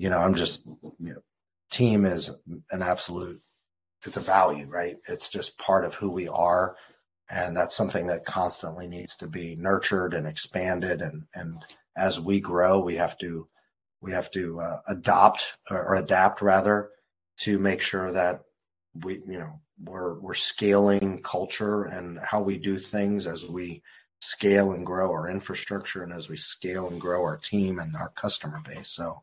you know, I'm just, you know, team is an absolute, it's a value, right? It's just part of who we are. And that's something that constantly needs to be nurtured and expanded. And, and as we grow, we have to, we have to uh, adopt or, or adapt rather to make sure that we, you know, we're, we're scaling culture and how we do things as we scale and grow our infrastructure and as we scale and grow our team and our customer base. So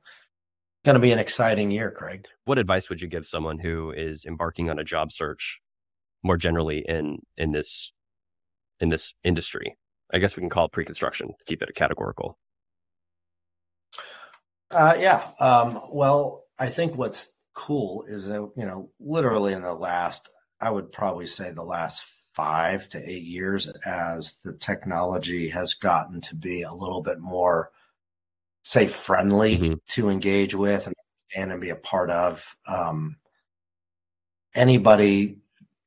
going to be an exciting year, Kraig. What advice would you give someone who is embarking on a job search more generally in in this in this industry? I guess we can call it pre-construction to keep it categorical. Uh, yeah. Um, well, I think what's cool is that you know, literally in the last, I would probably say the last five to eight years, as the technology has gotten to be a little bit more say friendly mm-hmm. to engage with and, and be a part of. Um, anybody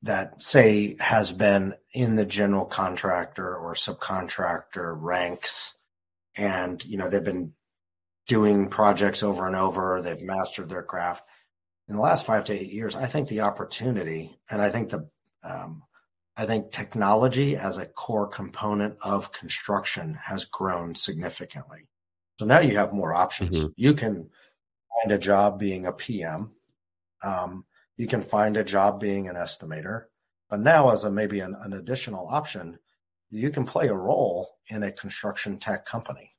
that say has been in the general contractor or subcontractor ranks and you know they've been doing projects over and over they've mastered their craft in the last five to eight years i think the opportunity and i think the um, i think technology as a core component of construction has grown significantly so now you have more options. Mm-hmm. You can find a job being a PM. Um, you can find a job being an estimator. But now, as a maybe an, an additional option, you can play a role in a construction tech company,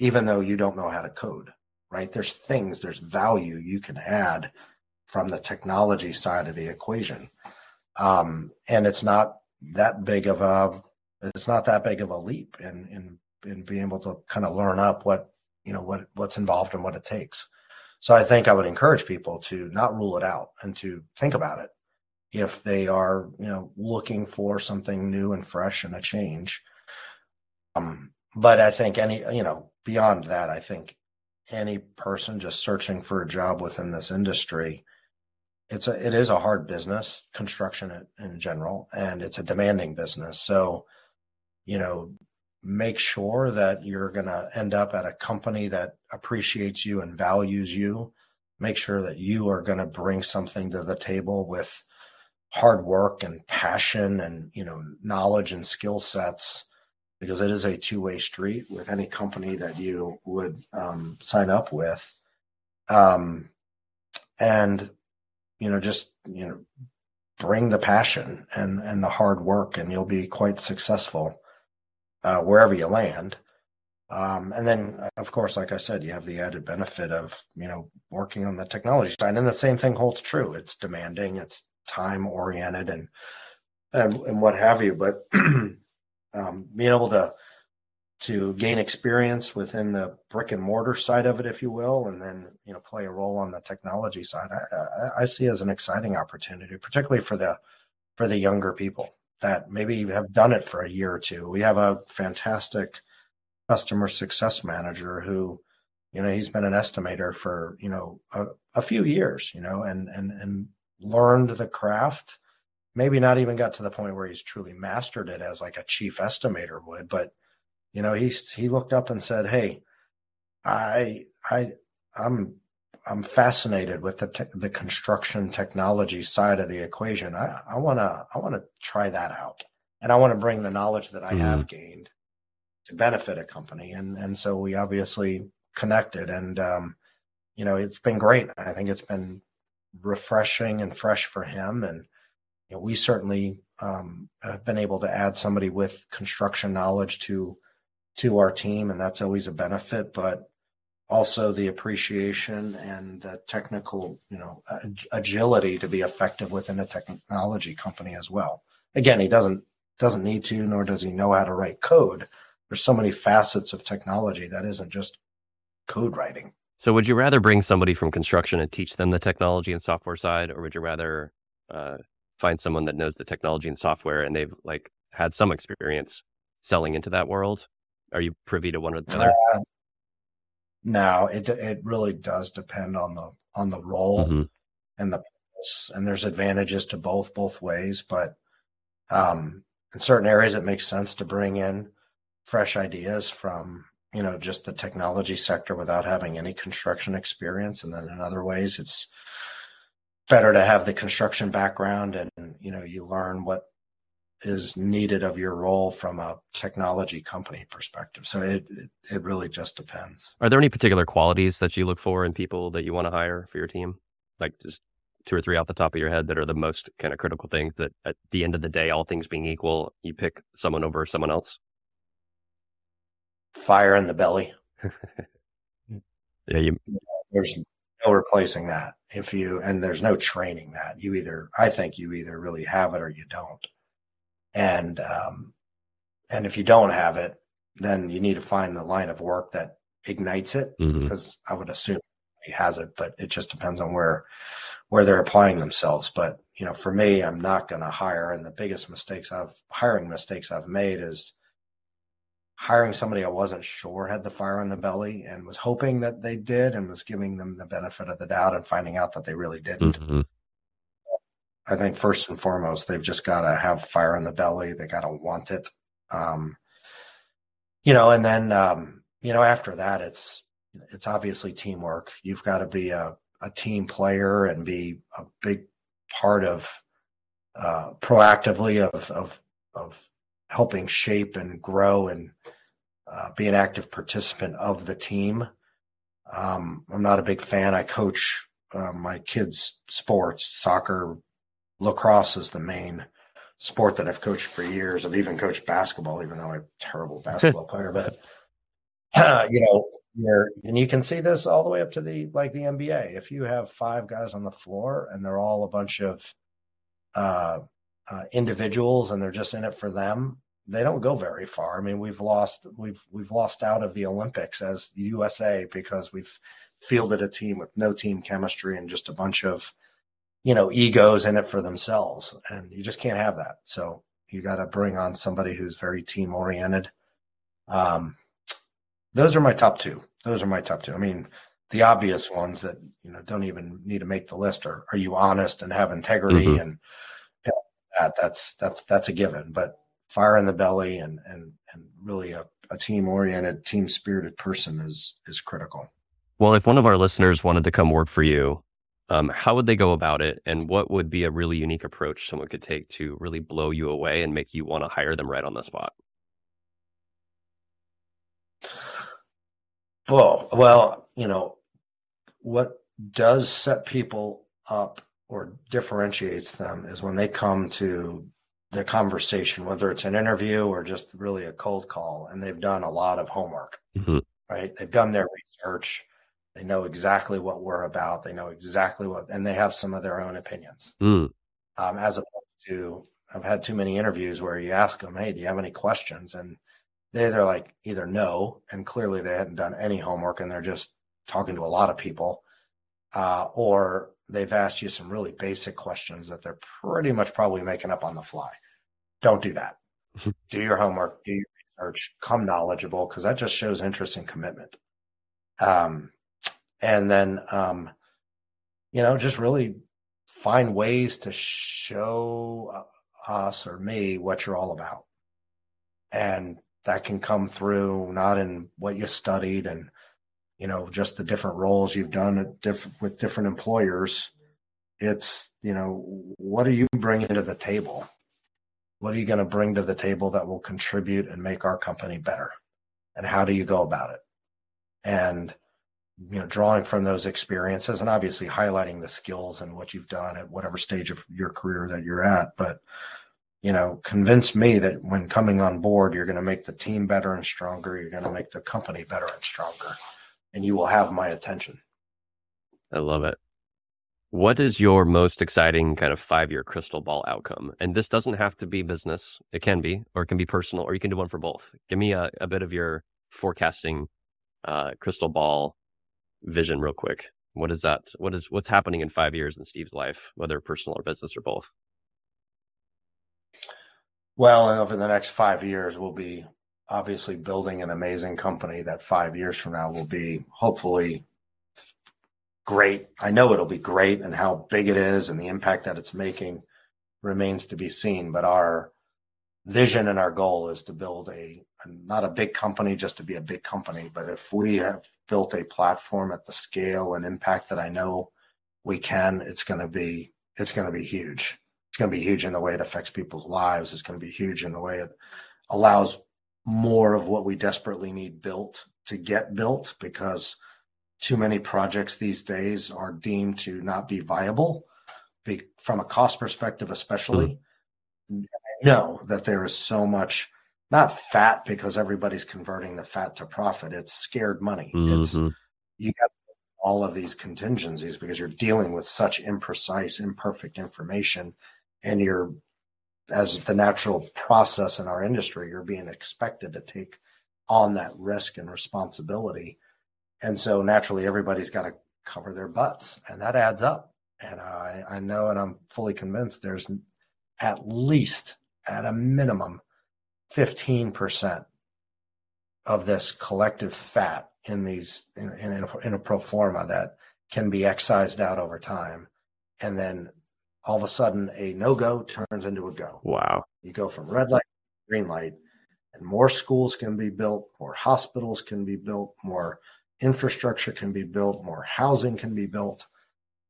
even though you don't know how to code. Right? There's things, there's value you can add from the technology side of the equation, um, and it's not that big of a it's not that big of a leap in in and be able to kind of learn up what you know what what's involved and what it takes. So I think I would encourage people to not rule it out and to think about it if they are you know looking for something new and fresh and a change. Um, but I think any you know beyond that, I think any person just searching for a job within this industry it's a it is a hard business construction in general and it's a demanding business so you know make sure that you're going to end up at a company that appreciates you and values you. Make sure that you are going to bring something to the table with hard work and passion and you know knowledge and skill sets because it is a two-way street with any company that you would um, sign up with um, and you know just you know bring the passion and and the hard work and you'll be quite successful uh, wherever you land. Um, and then, of course, like I said, you have the added benefit of you know working on the technology side, and the same thing holds true. It's demanding, it's time oriented, and and and what have you. But um, being able to to gain experience within the brick and mortar side of it, if you will, and then you know play a role on the technology side, I, I, I see as an exciting opportunity, particularly for the for the younger people that maybe have done it for a year or two. We have a fantastic customer success manager who, you know, he's been an estimator for, you know, a, a few years, you know, and, and, and learned the craft. Maybe not even got to the point where he's truly mastered it as like a chief estimator would, but you know, he's, he looked up and said, Hey, I, I, I'm, I'm fascinated with the te- the construction technology side of the equation. I, I wanna I wanna try that out, and I want to bring the knowledge that I mm. have gained to benefit a company. And and so we obviously connected, and um, you know it's been great. I think it's been refreshing and fresh for him, and you know, we certainly um, have been able to add somebody with construction knowledge to to our team, and that's always a benefit. But also the appreciation and the technical, you know, agility to be effective within a technology company as well. Again, he doesn't doesn't need to, nor does he know how to write code, there's so many facets of technology that isn't just code writing. So, would you rather bring somebody from construction and teach them the technology and software side, or would you rather uh, find someone that knows the technology and software and they've like had some experience selling into that world? Are you privy to one or the other? Uh, no, it it really does depend on the on the role mm-hmm. and the purpose and there's advantages to both both ways, but um, in certain areas it makes sense to bring in fresh ideas from you know just the technology sector without having any construction experience and then in other ways it's better to have the construction background and you know you learn what is needed of your role from a technology company perspective so it, it, it really just depends are there any particular qualities that you look for in people that you want to hire for your team like just two or three off the top of your head that are the most kind of critical things that at the end of the day all things being equal you pick someone over someone else fire in the belly. yeah, you... there's no replacing that. If you and there's no training that you either. I think you either really have it or you don't. And um, and if you don't have it, then you need to find the line of work that ignites it. Because mm-hmm. I would assume he has it, but it just depends on where where they're applying themselves. But you know, for me, I'm not going to hire. And the biggest mistakes I've hiring mistakes I've made is hiring somebody I wasn't sure had the fire in the belly and was hoping that they did and was giving them the benefit of the doubt and finding out that they really didn't. Mm-hmm. I think first and foremost, they've just got to have fire in the belly. They got to want it. Um, you know, and then, um, you know, after that, it's, it's obviously teamwork. You've got to be a, a team player and be a big part of, uh, proactively of, of, of helping shape and grow and uh, be an active participant of the team. Um, I'm not a big fan. I coach uh, my kids' sports, soccer, lacrosse is the main sport that I've coached for years. I've even coached basketball, even though I'm a terrible basketball player. But uh, you know, and you can see this all the way up to the like the NBA. If you have five guys on the floor and they're all a bunch of uh, uh, individuals and they're just in it for them, they don't go very far. I mean, we've lost we've we've lost out of the Olympics as USA because we've fielded a team with no team chemistry and just a bunch of you know egos in it for themselves, and you just can't have that. So you got to bring on somebody who's very team oriented. Um, those are my top two. Those are my top two. I mean, the obvious ones that you know don't even need to make the list are: Are you honest and have integrity mm-hmm. and that that's that's that's a given. But fire in the belly and and and really a, a team oriented, team spirited person is is critical. Well, if one of our listeners wanted to come work for you, um, how would they go about it, and what would be a really unique approach someone could take to really blow you away and make you want to hire them right on the spot? Well, well, you know, what does set people up or differentiates them is when they come to the conversation, whether it's an interview or just really a cold call, and they've done a lot of homework, mm-hmm. right? They've done their research. They know exactly what we're about. They know exactly what, and they have some of their own opinions. Mm. Um, as opposed to, I've had too many interviews where you ask them, "Hey, do you have any questions?" and they they're like either no, and clearly they hadn't done any homework, and they're just talking to a lot of people, uh, or they've asked you some really basic questions that they're pretty much probably making up on the fly. Don't do that. do your homework, do your research, come knowledgeable, because that just shows interest and commitment. Um, and then, um, you know, just really find ways to show us or me what you're all about. And that can come through not in what you studied and you know just the different roles you've done diff- with different employers. It's you know what are you bringing to the table? What are you going to bring to the table that will contribute and make our company better? And how do you go about it? And you know drawing from those experiences and obviously highlighting the skills and what you've done at whatever stage of your career that you're at but you know convince me that when coming on board you're going to make the team better and stronger you're going to make the company better and stronger and you will have my attention. I love it. What is your most exciting kind of five year crystal ball outcome? And this doesn't have to be business. It can be, or it can be personal, or you can do one for both. Give me a, a bit of your forecasting uh, crystal ball vision real quick. What is that? What is what's happening in five years in Steve's life, whether personal or business or both? Well, over the next five years, we'll be obviously building an amazing company that five years from now will be hopefully great. I know it'll be great, and how big it is and the impact that it's making remains to be seen. But our vision and our goal is to build a not a big company just to be a big company, but if we have built a platform at the scale and impact that I know we can, it's going to be it's going to be huge. It's going to be huge in the way it affects people's lives. It's going to be huge in the way it allows more of what we desperately need built to get built because too many projects these days are deemed to not be viable be, from a cost perspective, especially. Mm-hmm. I know that there is so much, not fat because everybody's converting the fat to profit. It's scared money. Mm-hmm. It's you got all of these contingencies because you're dealing with such imprecise, imperfect information and you're as the natural process in our industry, you're being expected to take on that risk and responsibility. And so naturally, everybody's got to cover their butts, and that adds up. And I, I know, and I'm fully convinced there's at least, at a minimum, 15% of this collective fat in these in, in, in a pro forma that can be excised out over time and then all of a sudden a no go turns into a go. Wow. You go from red light to green light, and more schools can be built, more hospitals can be built, more infrastructure can be built, more housing can be built.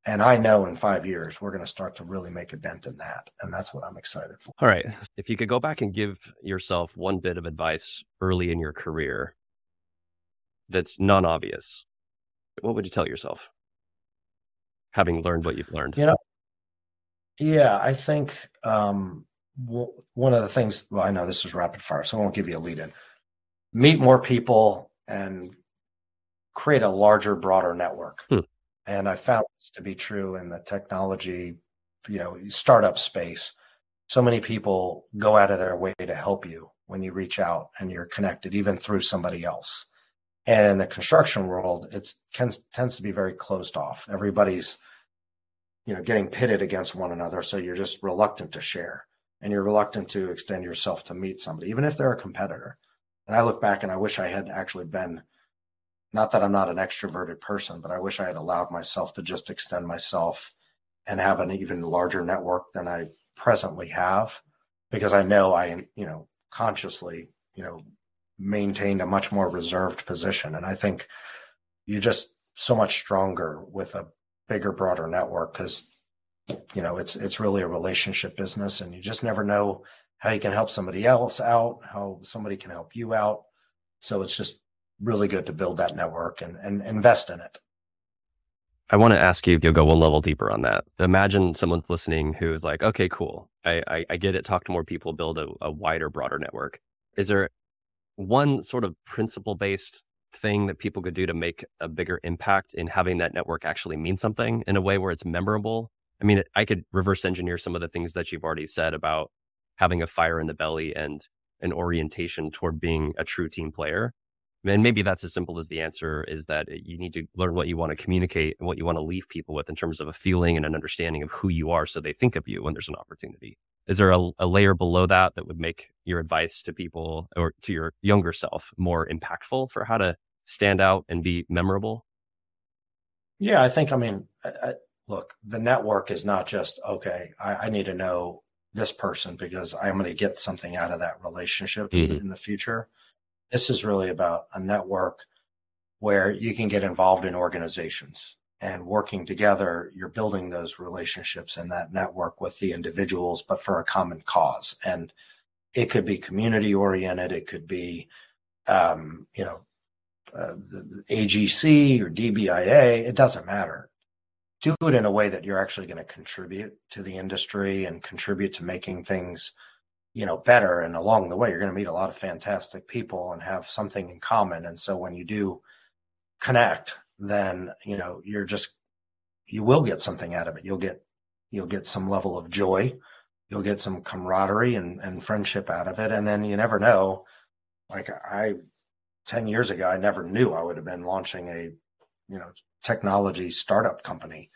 And I know in five years, we're going to start to really make a dent in that. And that's what I'm excited for. All right. If you could go back and give yourself one bit of advice early in your career that's non obvious, what would you tell yourself? Having learned what you've learned. You know, yeah, I think um, w- one of the things. Well, I know this is rapid fire, so I won't give you a lead in. Meet more people and create a larger, broader network. Hmm. And I found this to be true in the technology, you know, startup space. So many people go out of their way to help you when you reach out and you're connected, even through somebody else. And in the construction world, it tends to be very closed off. Everybody's you know getting pitted against one another so you're just reluctant to share and you're reluctant to extend yourself to meet somebody even if they're a competitor and i look back and i wish i had actually been not that i'm not an extroverted person but i wish i had allowed myself to just extend myself and have an even larger network than i presently have because i know i you know consciously you know maintained a much more reserved position and i think you're just so much stronger with a bigger, broader network because you know it's it's really a relationship business, and you just never know how you can help somebody else out, how somebody can help you out. So it's just really good to build that network and, and invest in it. I want to ask you if you'll go one level deeper on that. Imagine someone's listening who's like, okay, cool. I, I, I get it. Talk to more people, build a, a wider, broader network. Is there one sort of principle based thing that people could do to make a bigger impact in having that network actually mean something in a way where it's memorable? I mean, I could reverse engineer some of the things that you've already said about having a fire in the belly and an orientation toward being a true team player. And maybe that's as simple as the answer is that you need to learn what you want to communicate and what you want to leave people with in terms of a feeling and an understanding of who you are so they think of you when there's an opportunity. Is there a, a layer below that that would make your advice to people or to your younger self more impactful for how to stand out and be memorable? Yeah, I think, I mean, I, I, look, the network is not just, okay, I, I, need to know this person because I'm going to get something out of that relationship mm-hmm. in the future. This is really about a network where you can get involved in organizations and working together, you're building those relationships and that network with the individuals, but for a common cause. And it could be community oriented. It could be, um, you know, uh, the, the AGC or DBIA. It doesn't matter. Do it in a way that you're actually going to contribute to the industry and contribute to making things you know better and along the way you're going to meet a lot of fantastic people and have something in common. And so when you do connect then you know you're just you will get something out of it. You'll get you'll get some level of joy. You'll get some camaraderie and, and friendship out of it. And then you never know like i 10 years ago i never knew i would have been launching a you know technology startup company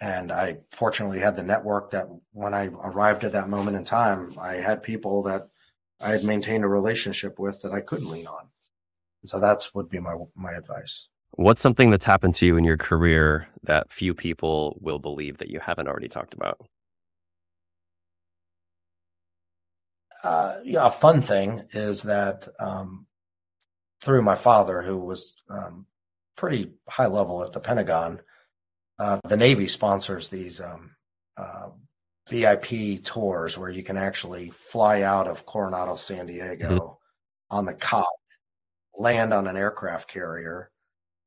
and I fortunately had the network that when I arrived at that moment in time, I had people that I had maintained a relationship with that I couldn't lean on. So that's would be my my advice. What's something that's happened to you in your career that few people will believe that you haven't already talked about? Uh, yeah, a fun thing is that um, through my father, who was um, pretty high level at the Pentagon, uh, the Navy sponsors these um, uh, VIP tours where you can actually fly out of Coronado, San Diego mm-hmm. on the COD, land on an aircraft carrier,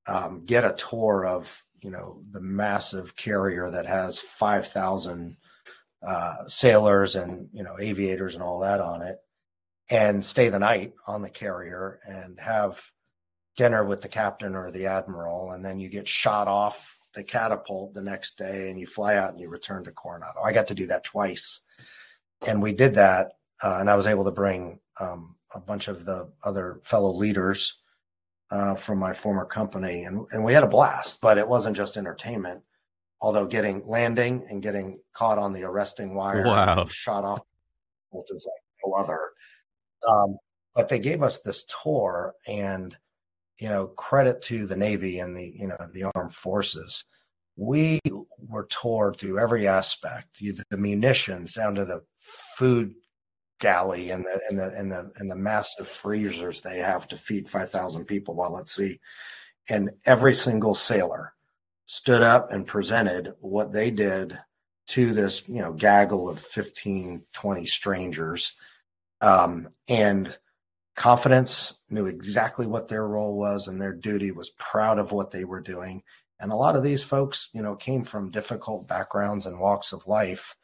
um, get a tour of you know the massive carrier that has five thousand uh, sailors and you know aviators and all that on it, and stay the night on the carrier and have dinner with the captain or the admiral, and then you get shot off the catapult the next day and you fly out and you return to Coronado. I got to do that twice. And we did that. Uh, and I was able to bring um, a bunch of the other fellow leaders uh, from my former company. And, and we had a blast, but it wasn't just entertainment. Although getting landing and getting caught on the arresting wire, wow. shot off is like no other. Um, but they gave us this tour and you know, credit to the Navy and the, you know, the armed forces. We were toured through every aspect, the munitions down to the food galley and the and the and the and the massive freezers they have to feed 5,000 people while at sea. And every single sailor stood up and presented what they did to this, you know, gaggle of 15, 20 strangers. Um, and confidence, knew exactly what their role was and their duty, was proud of what they were doing. And a lot of these folks, you know, came from difficult backgrounds and walks of life.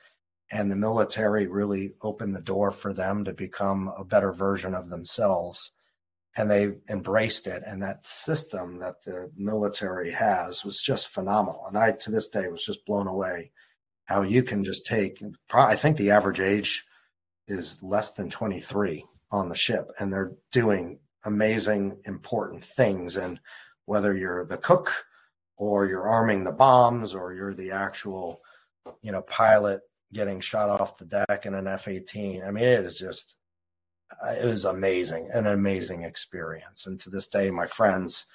And the military really opened the door for them to become a better version of themselves. And they embraced it. And that system that the military has was just phenomenal. And I, to this day, was just blown away how you can just take, I think the average age is less than 23 on the ship and they're doing amazing, important things. And whether you're the cook or you're arming the bombs or you're the actual, you know, pilot getting shot off the deck in an F 18, I mean, it is just, uh, it was amazing, an amazing experience. And to this day, my friends,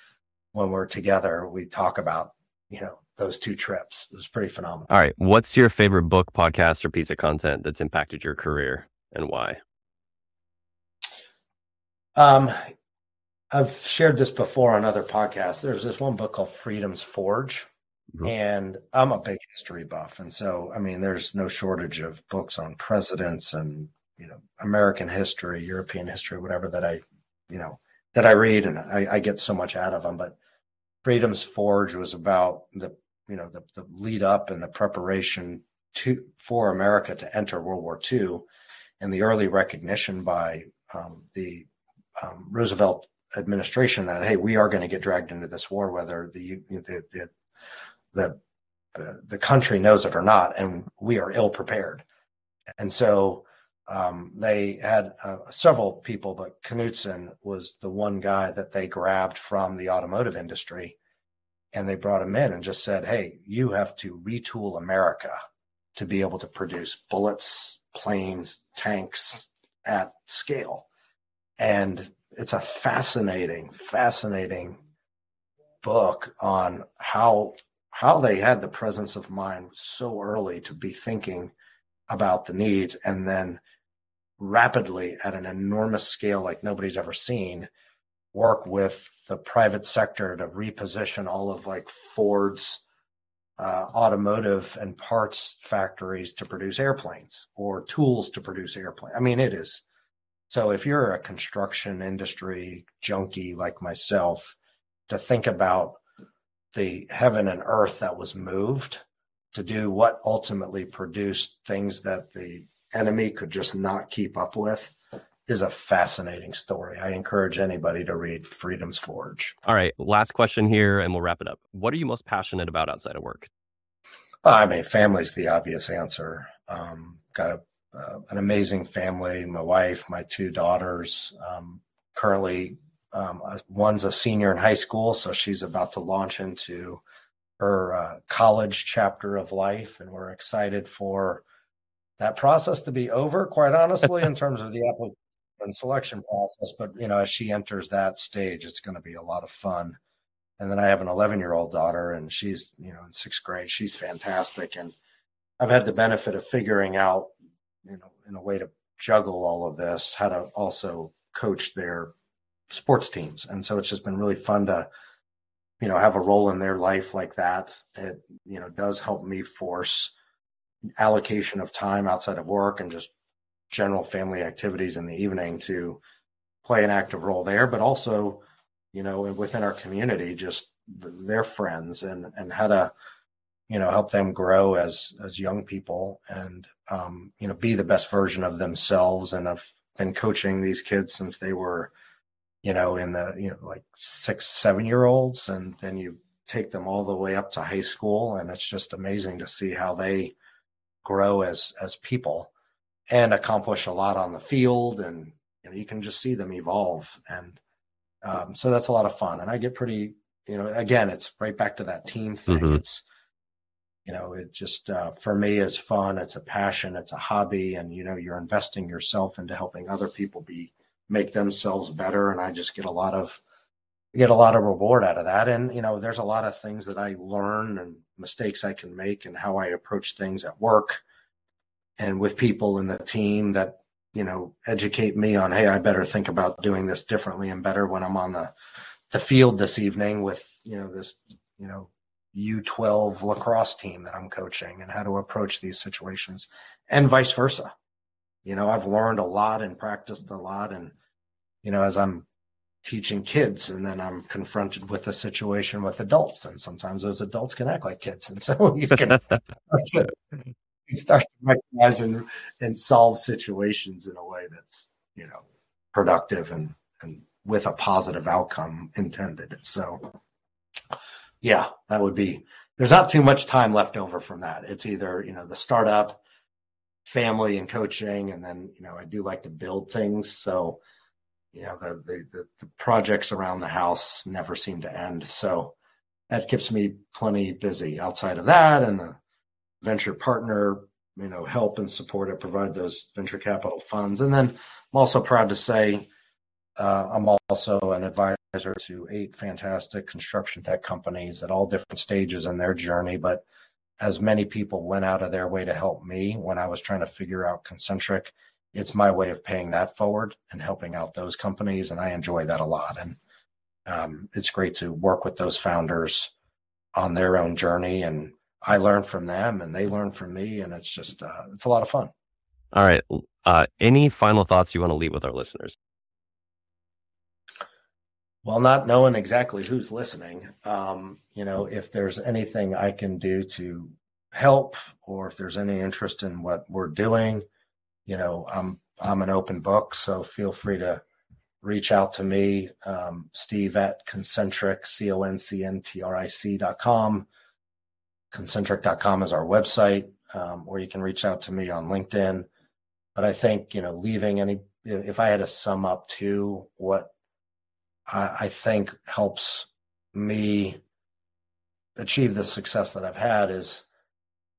when we're together, we talk about, you know, those two trips. It was pretty phenomenal. All right. What's your favorite book, podcast, or piece of content that's impacted your career and why? Um, I've shared this before on other podcasts. There's this one book called Freedom's Forge. Mm-hmm. And I'm a big history buff. And so, I mean, there's no shortage of books on presidents and, you know, American history, European history, whatever that I, you know, that I read and I, I get so much out of them. But Freedom's Forge was about the, you know, the, the lead up and the preparation to for America to enter World War II, and the early recognition by um, the um, Roosevelt administration that hey, we are going to get dragged into this war, whether the the the the, the country knows it or not, and we are ill prepared. And so um, they had uh, several people, but Knudsen was the one guy that they grabbed from the automotive industry, and they brought him in and just said, "Hey, you have to retool America to be able to produce bullets, planes, tanks at scale." And it's a fascinating, fascinating book on how how they had the presence of mind so early to be thinking about the needs and then rapidly at an enormous scale like nobody's ever seen work with the private sector to reposition all of like Ford's uh, automotive and parts factories to produce airplanes or tools to produce airplanes. I mean, it is so if you're a construction industry junkie like myself, to think about the heaven and earth that was moved to do what ultimately produced things that the enemy could just not keep up with is a fascinating story. I encourage anybody to read Freedom's Forge. All right, last question here and we'll wrap it up. What are you most passionate about outside of work? I mean, family's the obvious answer. Um, got a uh, an amazing family. My wife, my two daughters. Um, currently, um, one's a senior in high school, so she's about to launch into her uh, college chapter of life, and we're excited for that process to be over. Quite honestly, in terms of the application and selection process, but you know, as she enters that stage, it's going to be a lot of fun. And then I have an 11 year old daughter, and she's you know in sixth grade. She's fantastic, and I've had the benefit of figuring out you know, in a way to juggle all of this, how to also coach their sports teams. And so it's just been really fun to, you know, have a role in their life like that. It, you know, does help me force allocation of time outside of work and just general family activities in the evening to play an active role there, but also, you know, within our community, just their friends and, and how to, you know, help them grow as, as young people and um, you know, be the best version of themselves. And I've been coaching these kids since they were, you know, in the, you know, like six, seven year olds. And then you take them all the way up to high school. And it's just amazing to see how they grow as, as people and accomplish a lot on the field. And, you know, you can just see them evolve. And, um, so that's a lot of fun. And I get pretty, you know, again, it's right back to that team thing. Mm-hmm. It's, you know it just uh, for me is fun it's a passion it's a hobby and you know you're investing yourself into helping other people be make themselves better and i just get a lot of get a lot of reward out of that. And you know there's a lot of things that i learn and mistakes i can make and how i approach things at work and with people in the team that you know educate me on hey i better think about doing this differently and better when i'm on the the field this evening with you know this you know U12 lacrosse team that I'm coaching and how to approach these situations and vice versa. You know, I've learned a lot and practiced a lot. And, you know, as I'm teaching kids and then I'm confronted with a situation with adults and sometimes those adults can act like kids. And so you can you start to recognize and, and solve situations in a way that's, you know, productive and, and with a positive outcome intended. So yeah, that would be. There's not too much time left over from that. It's either you know the startup, family, and coaching, and then you know I do like to build things. So you know the the the, the projects around the house never seem to end. So that keeps me plenty busy. Outside of that, and the venture partner, you know, help and support it, provide those venture capital funds, and then I'm also proud to say uh, I'm also an advisor to eight fantastic construction tech companies at all different stages in their journey. But as many people went out of their way to help me when I was trying to figure out ConCntric, it's my way of paying that forward and helping out those companies. And I enjoy that a lot. And um, it's great to work with those founders on their own journey. And I learn from them and they learn from me. And it's just, uh, it's a lot of fun. All right. Uh, any final thoughts you want to leave with our listeners? Well, not knowing exactly who's listening, um, you know, if there's anything I can do to help or if there's any interest in what we're doing, you know, I'm I'm an open book, so feel free to reach out to me, um, Steve at concntric, C O N C N T R I C dot com. ConCntric.com is our website, um, or you can reach out to me on LinkedIn. But I think, you know, leaving any, if I had to sum up to what I, I think helps me achieve the success that I've had is,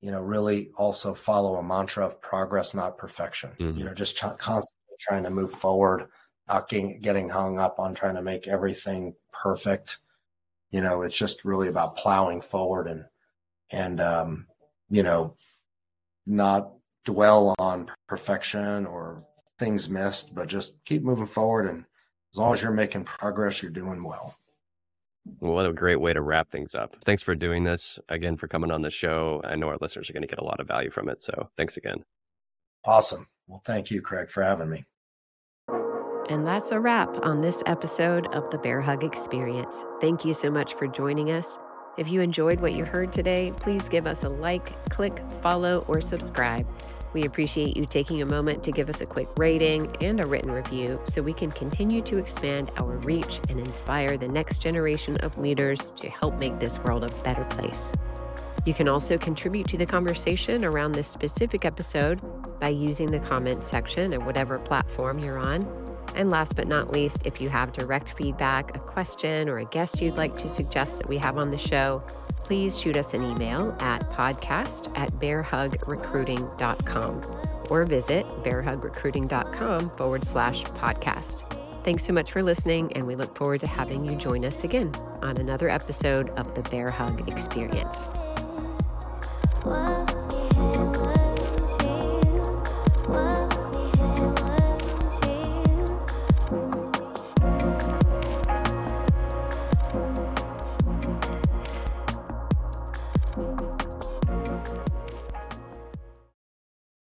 you know, really also follow a mantra of progress, not perfection. Mm-hmm. You know, just ch- constantly trying to move forward, not getting, getting hung up on trying to make everything perfect. You know, it's just really about plowing forward and, and, um, you know, not dwell on perfection or things missed, but just keep moving forward. And as long as you're making progress, you're doing well. Well, what a great way to wrap things up. Thanks for doing this again for coming on the show. I know our listeners are going to get a lot of value from it. So thanks again. Awesome. Well, thank you, Kraig, for having me. And that's a wrap on this episode of the Bearhug Experience. Thank you so much for joining us. If you enjoyed what you heard today, please give us a like, click, follow, or subscribe. We appreciate you taking a moment to give us a quick rating and a written review so we can continue to expand our reach and inspire the next generation of leaders to help make this world a better place. You can also contribute to the conversation around this specific episode by using the comments section of whatever platform you're on. And last but not least, if you have direct feedback, a question, or a guest you'd like to suggest that we have on the show, please shoot us an email at podcast at bearhugrecruiting.com or visit bearhugrecruiting.com forward slash podcast. Thanks so much for listening, and we look forward to having you join us again on another episode of the Bearhug Experience. What?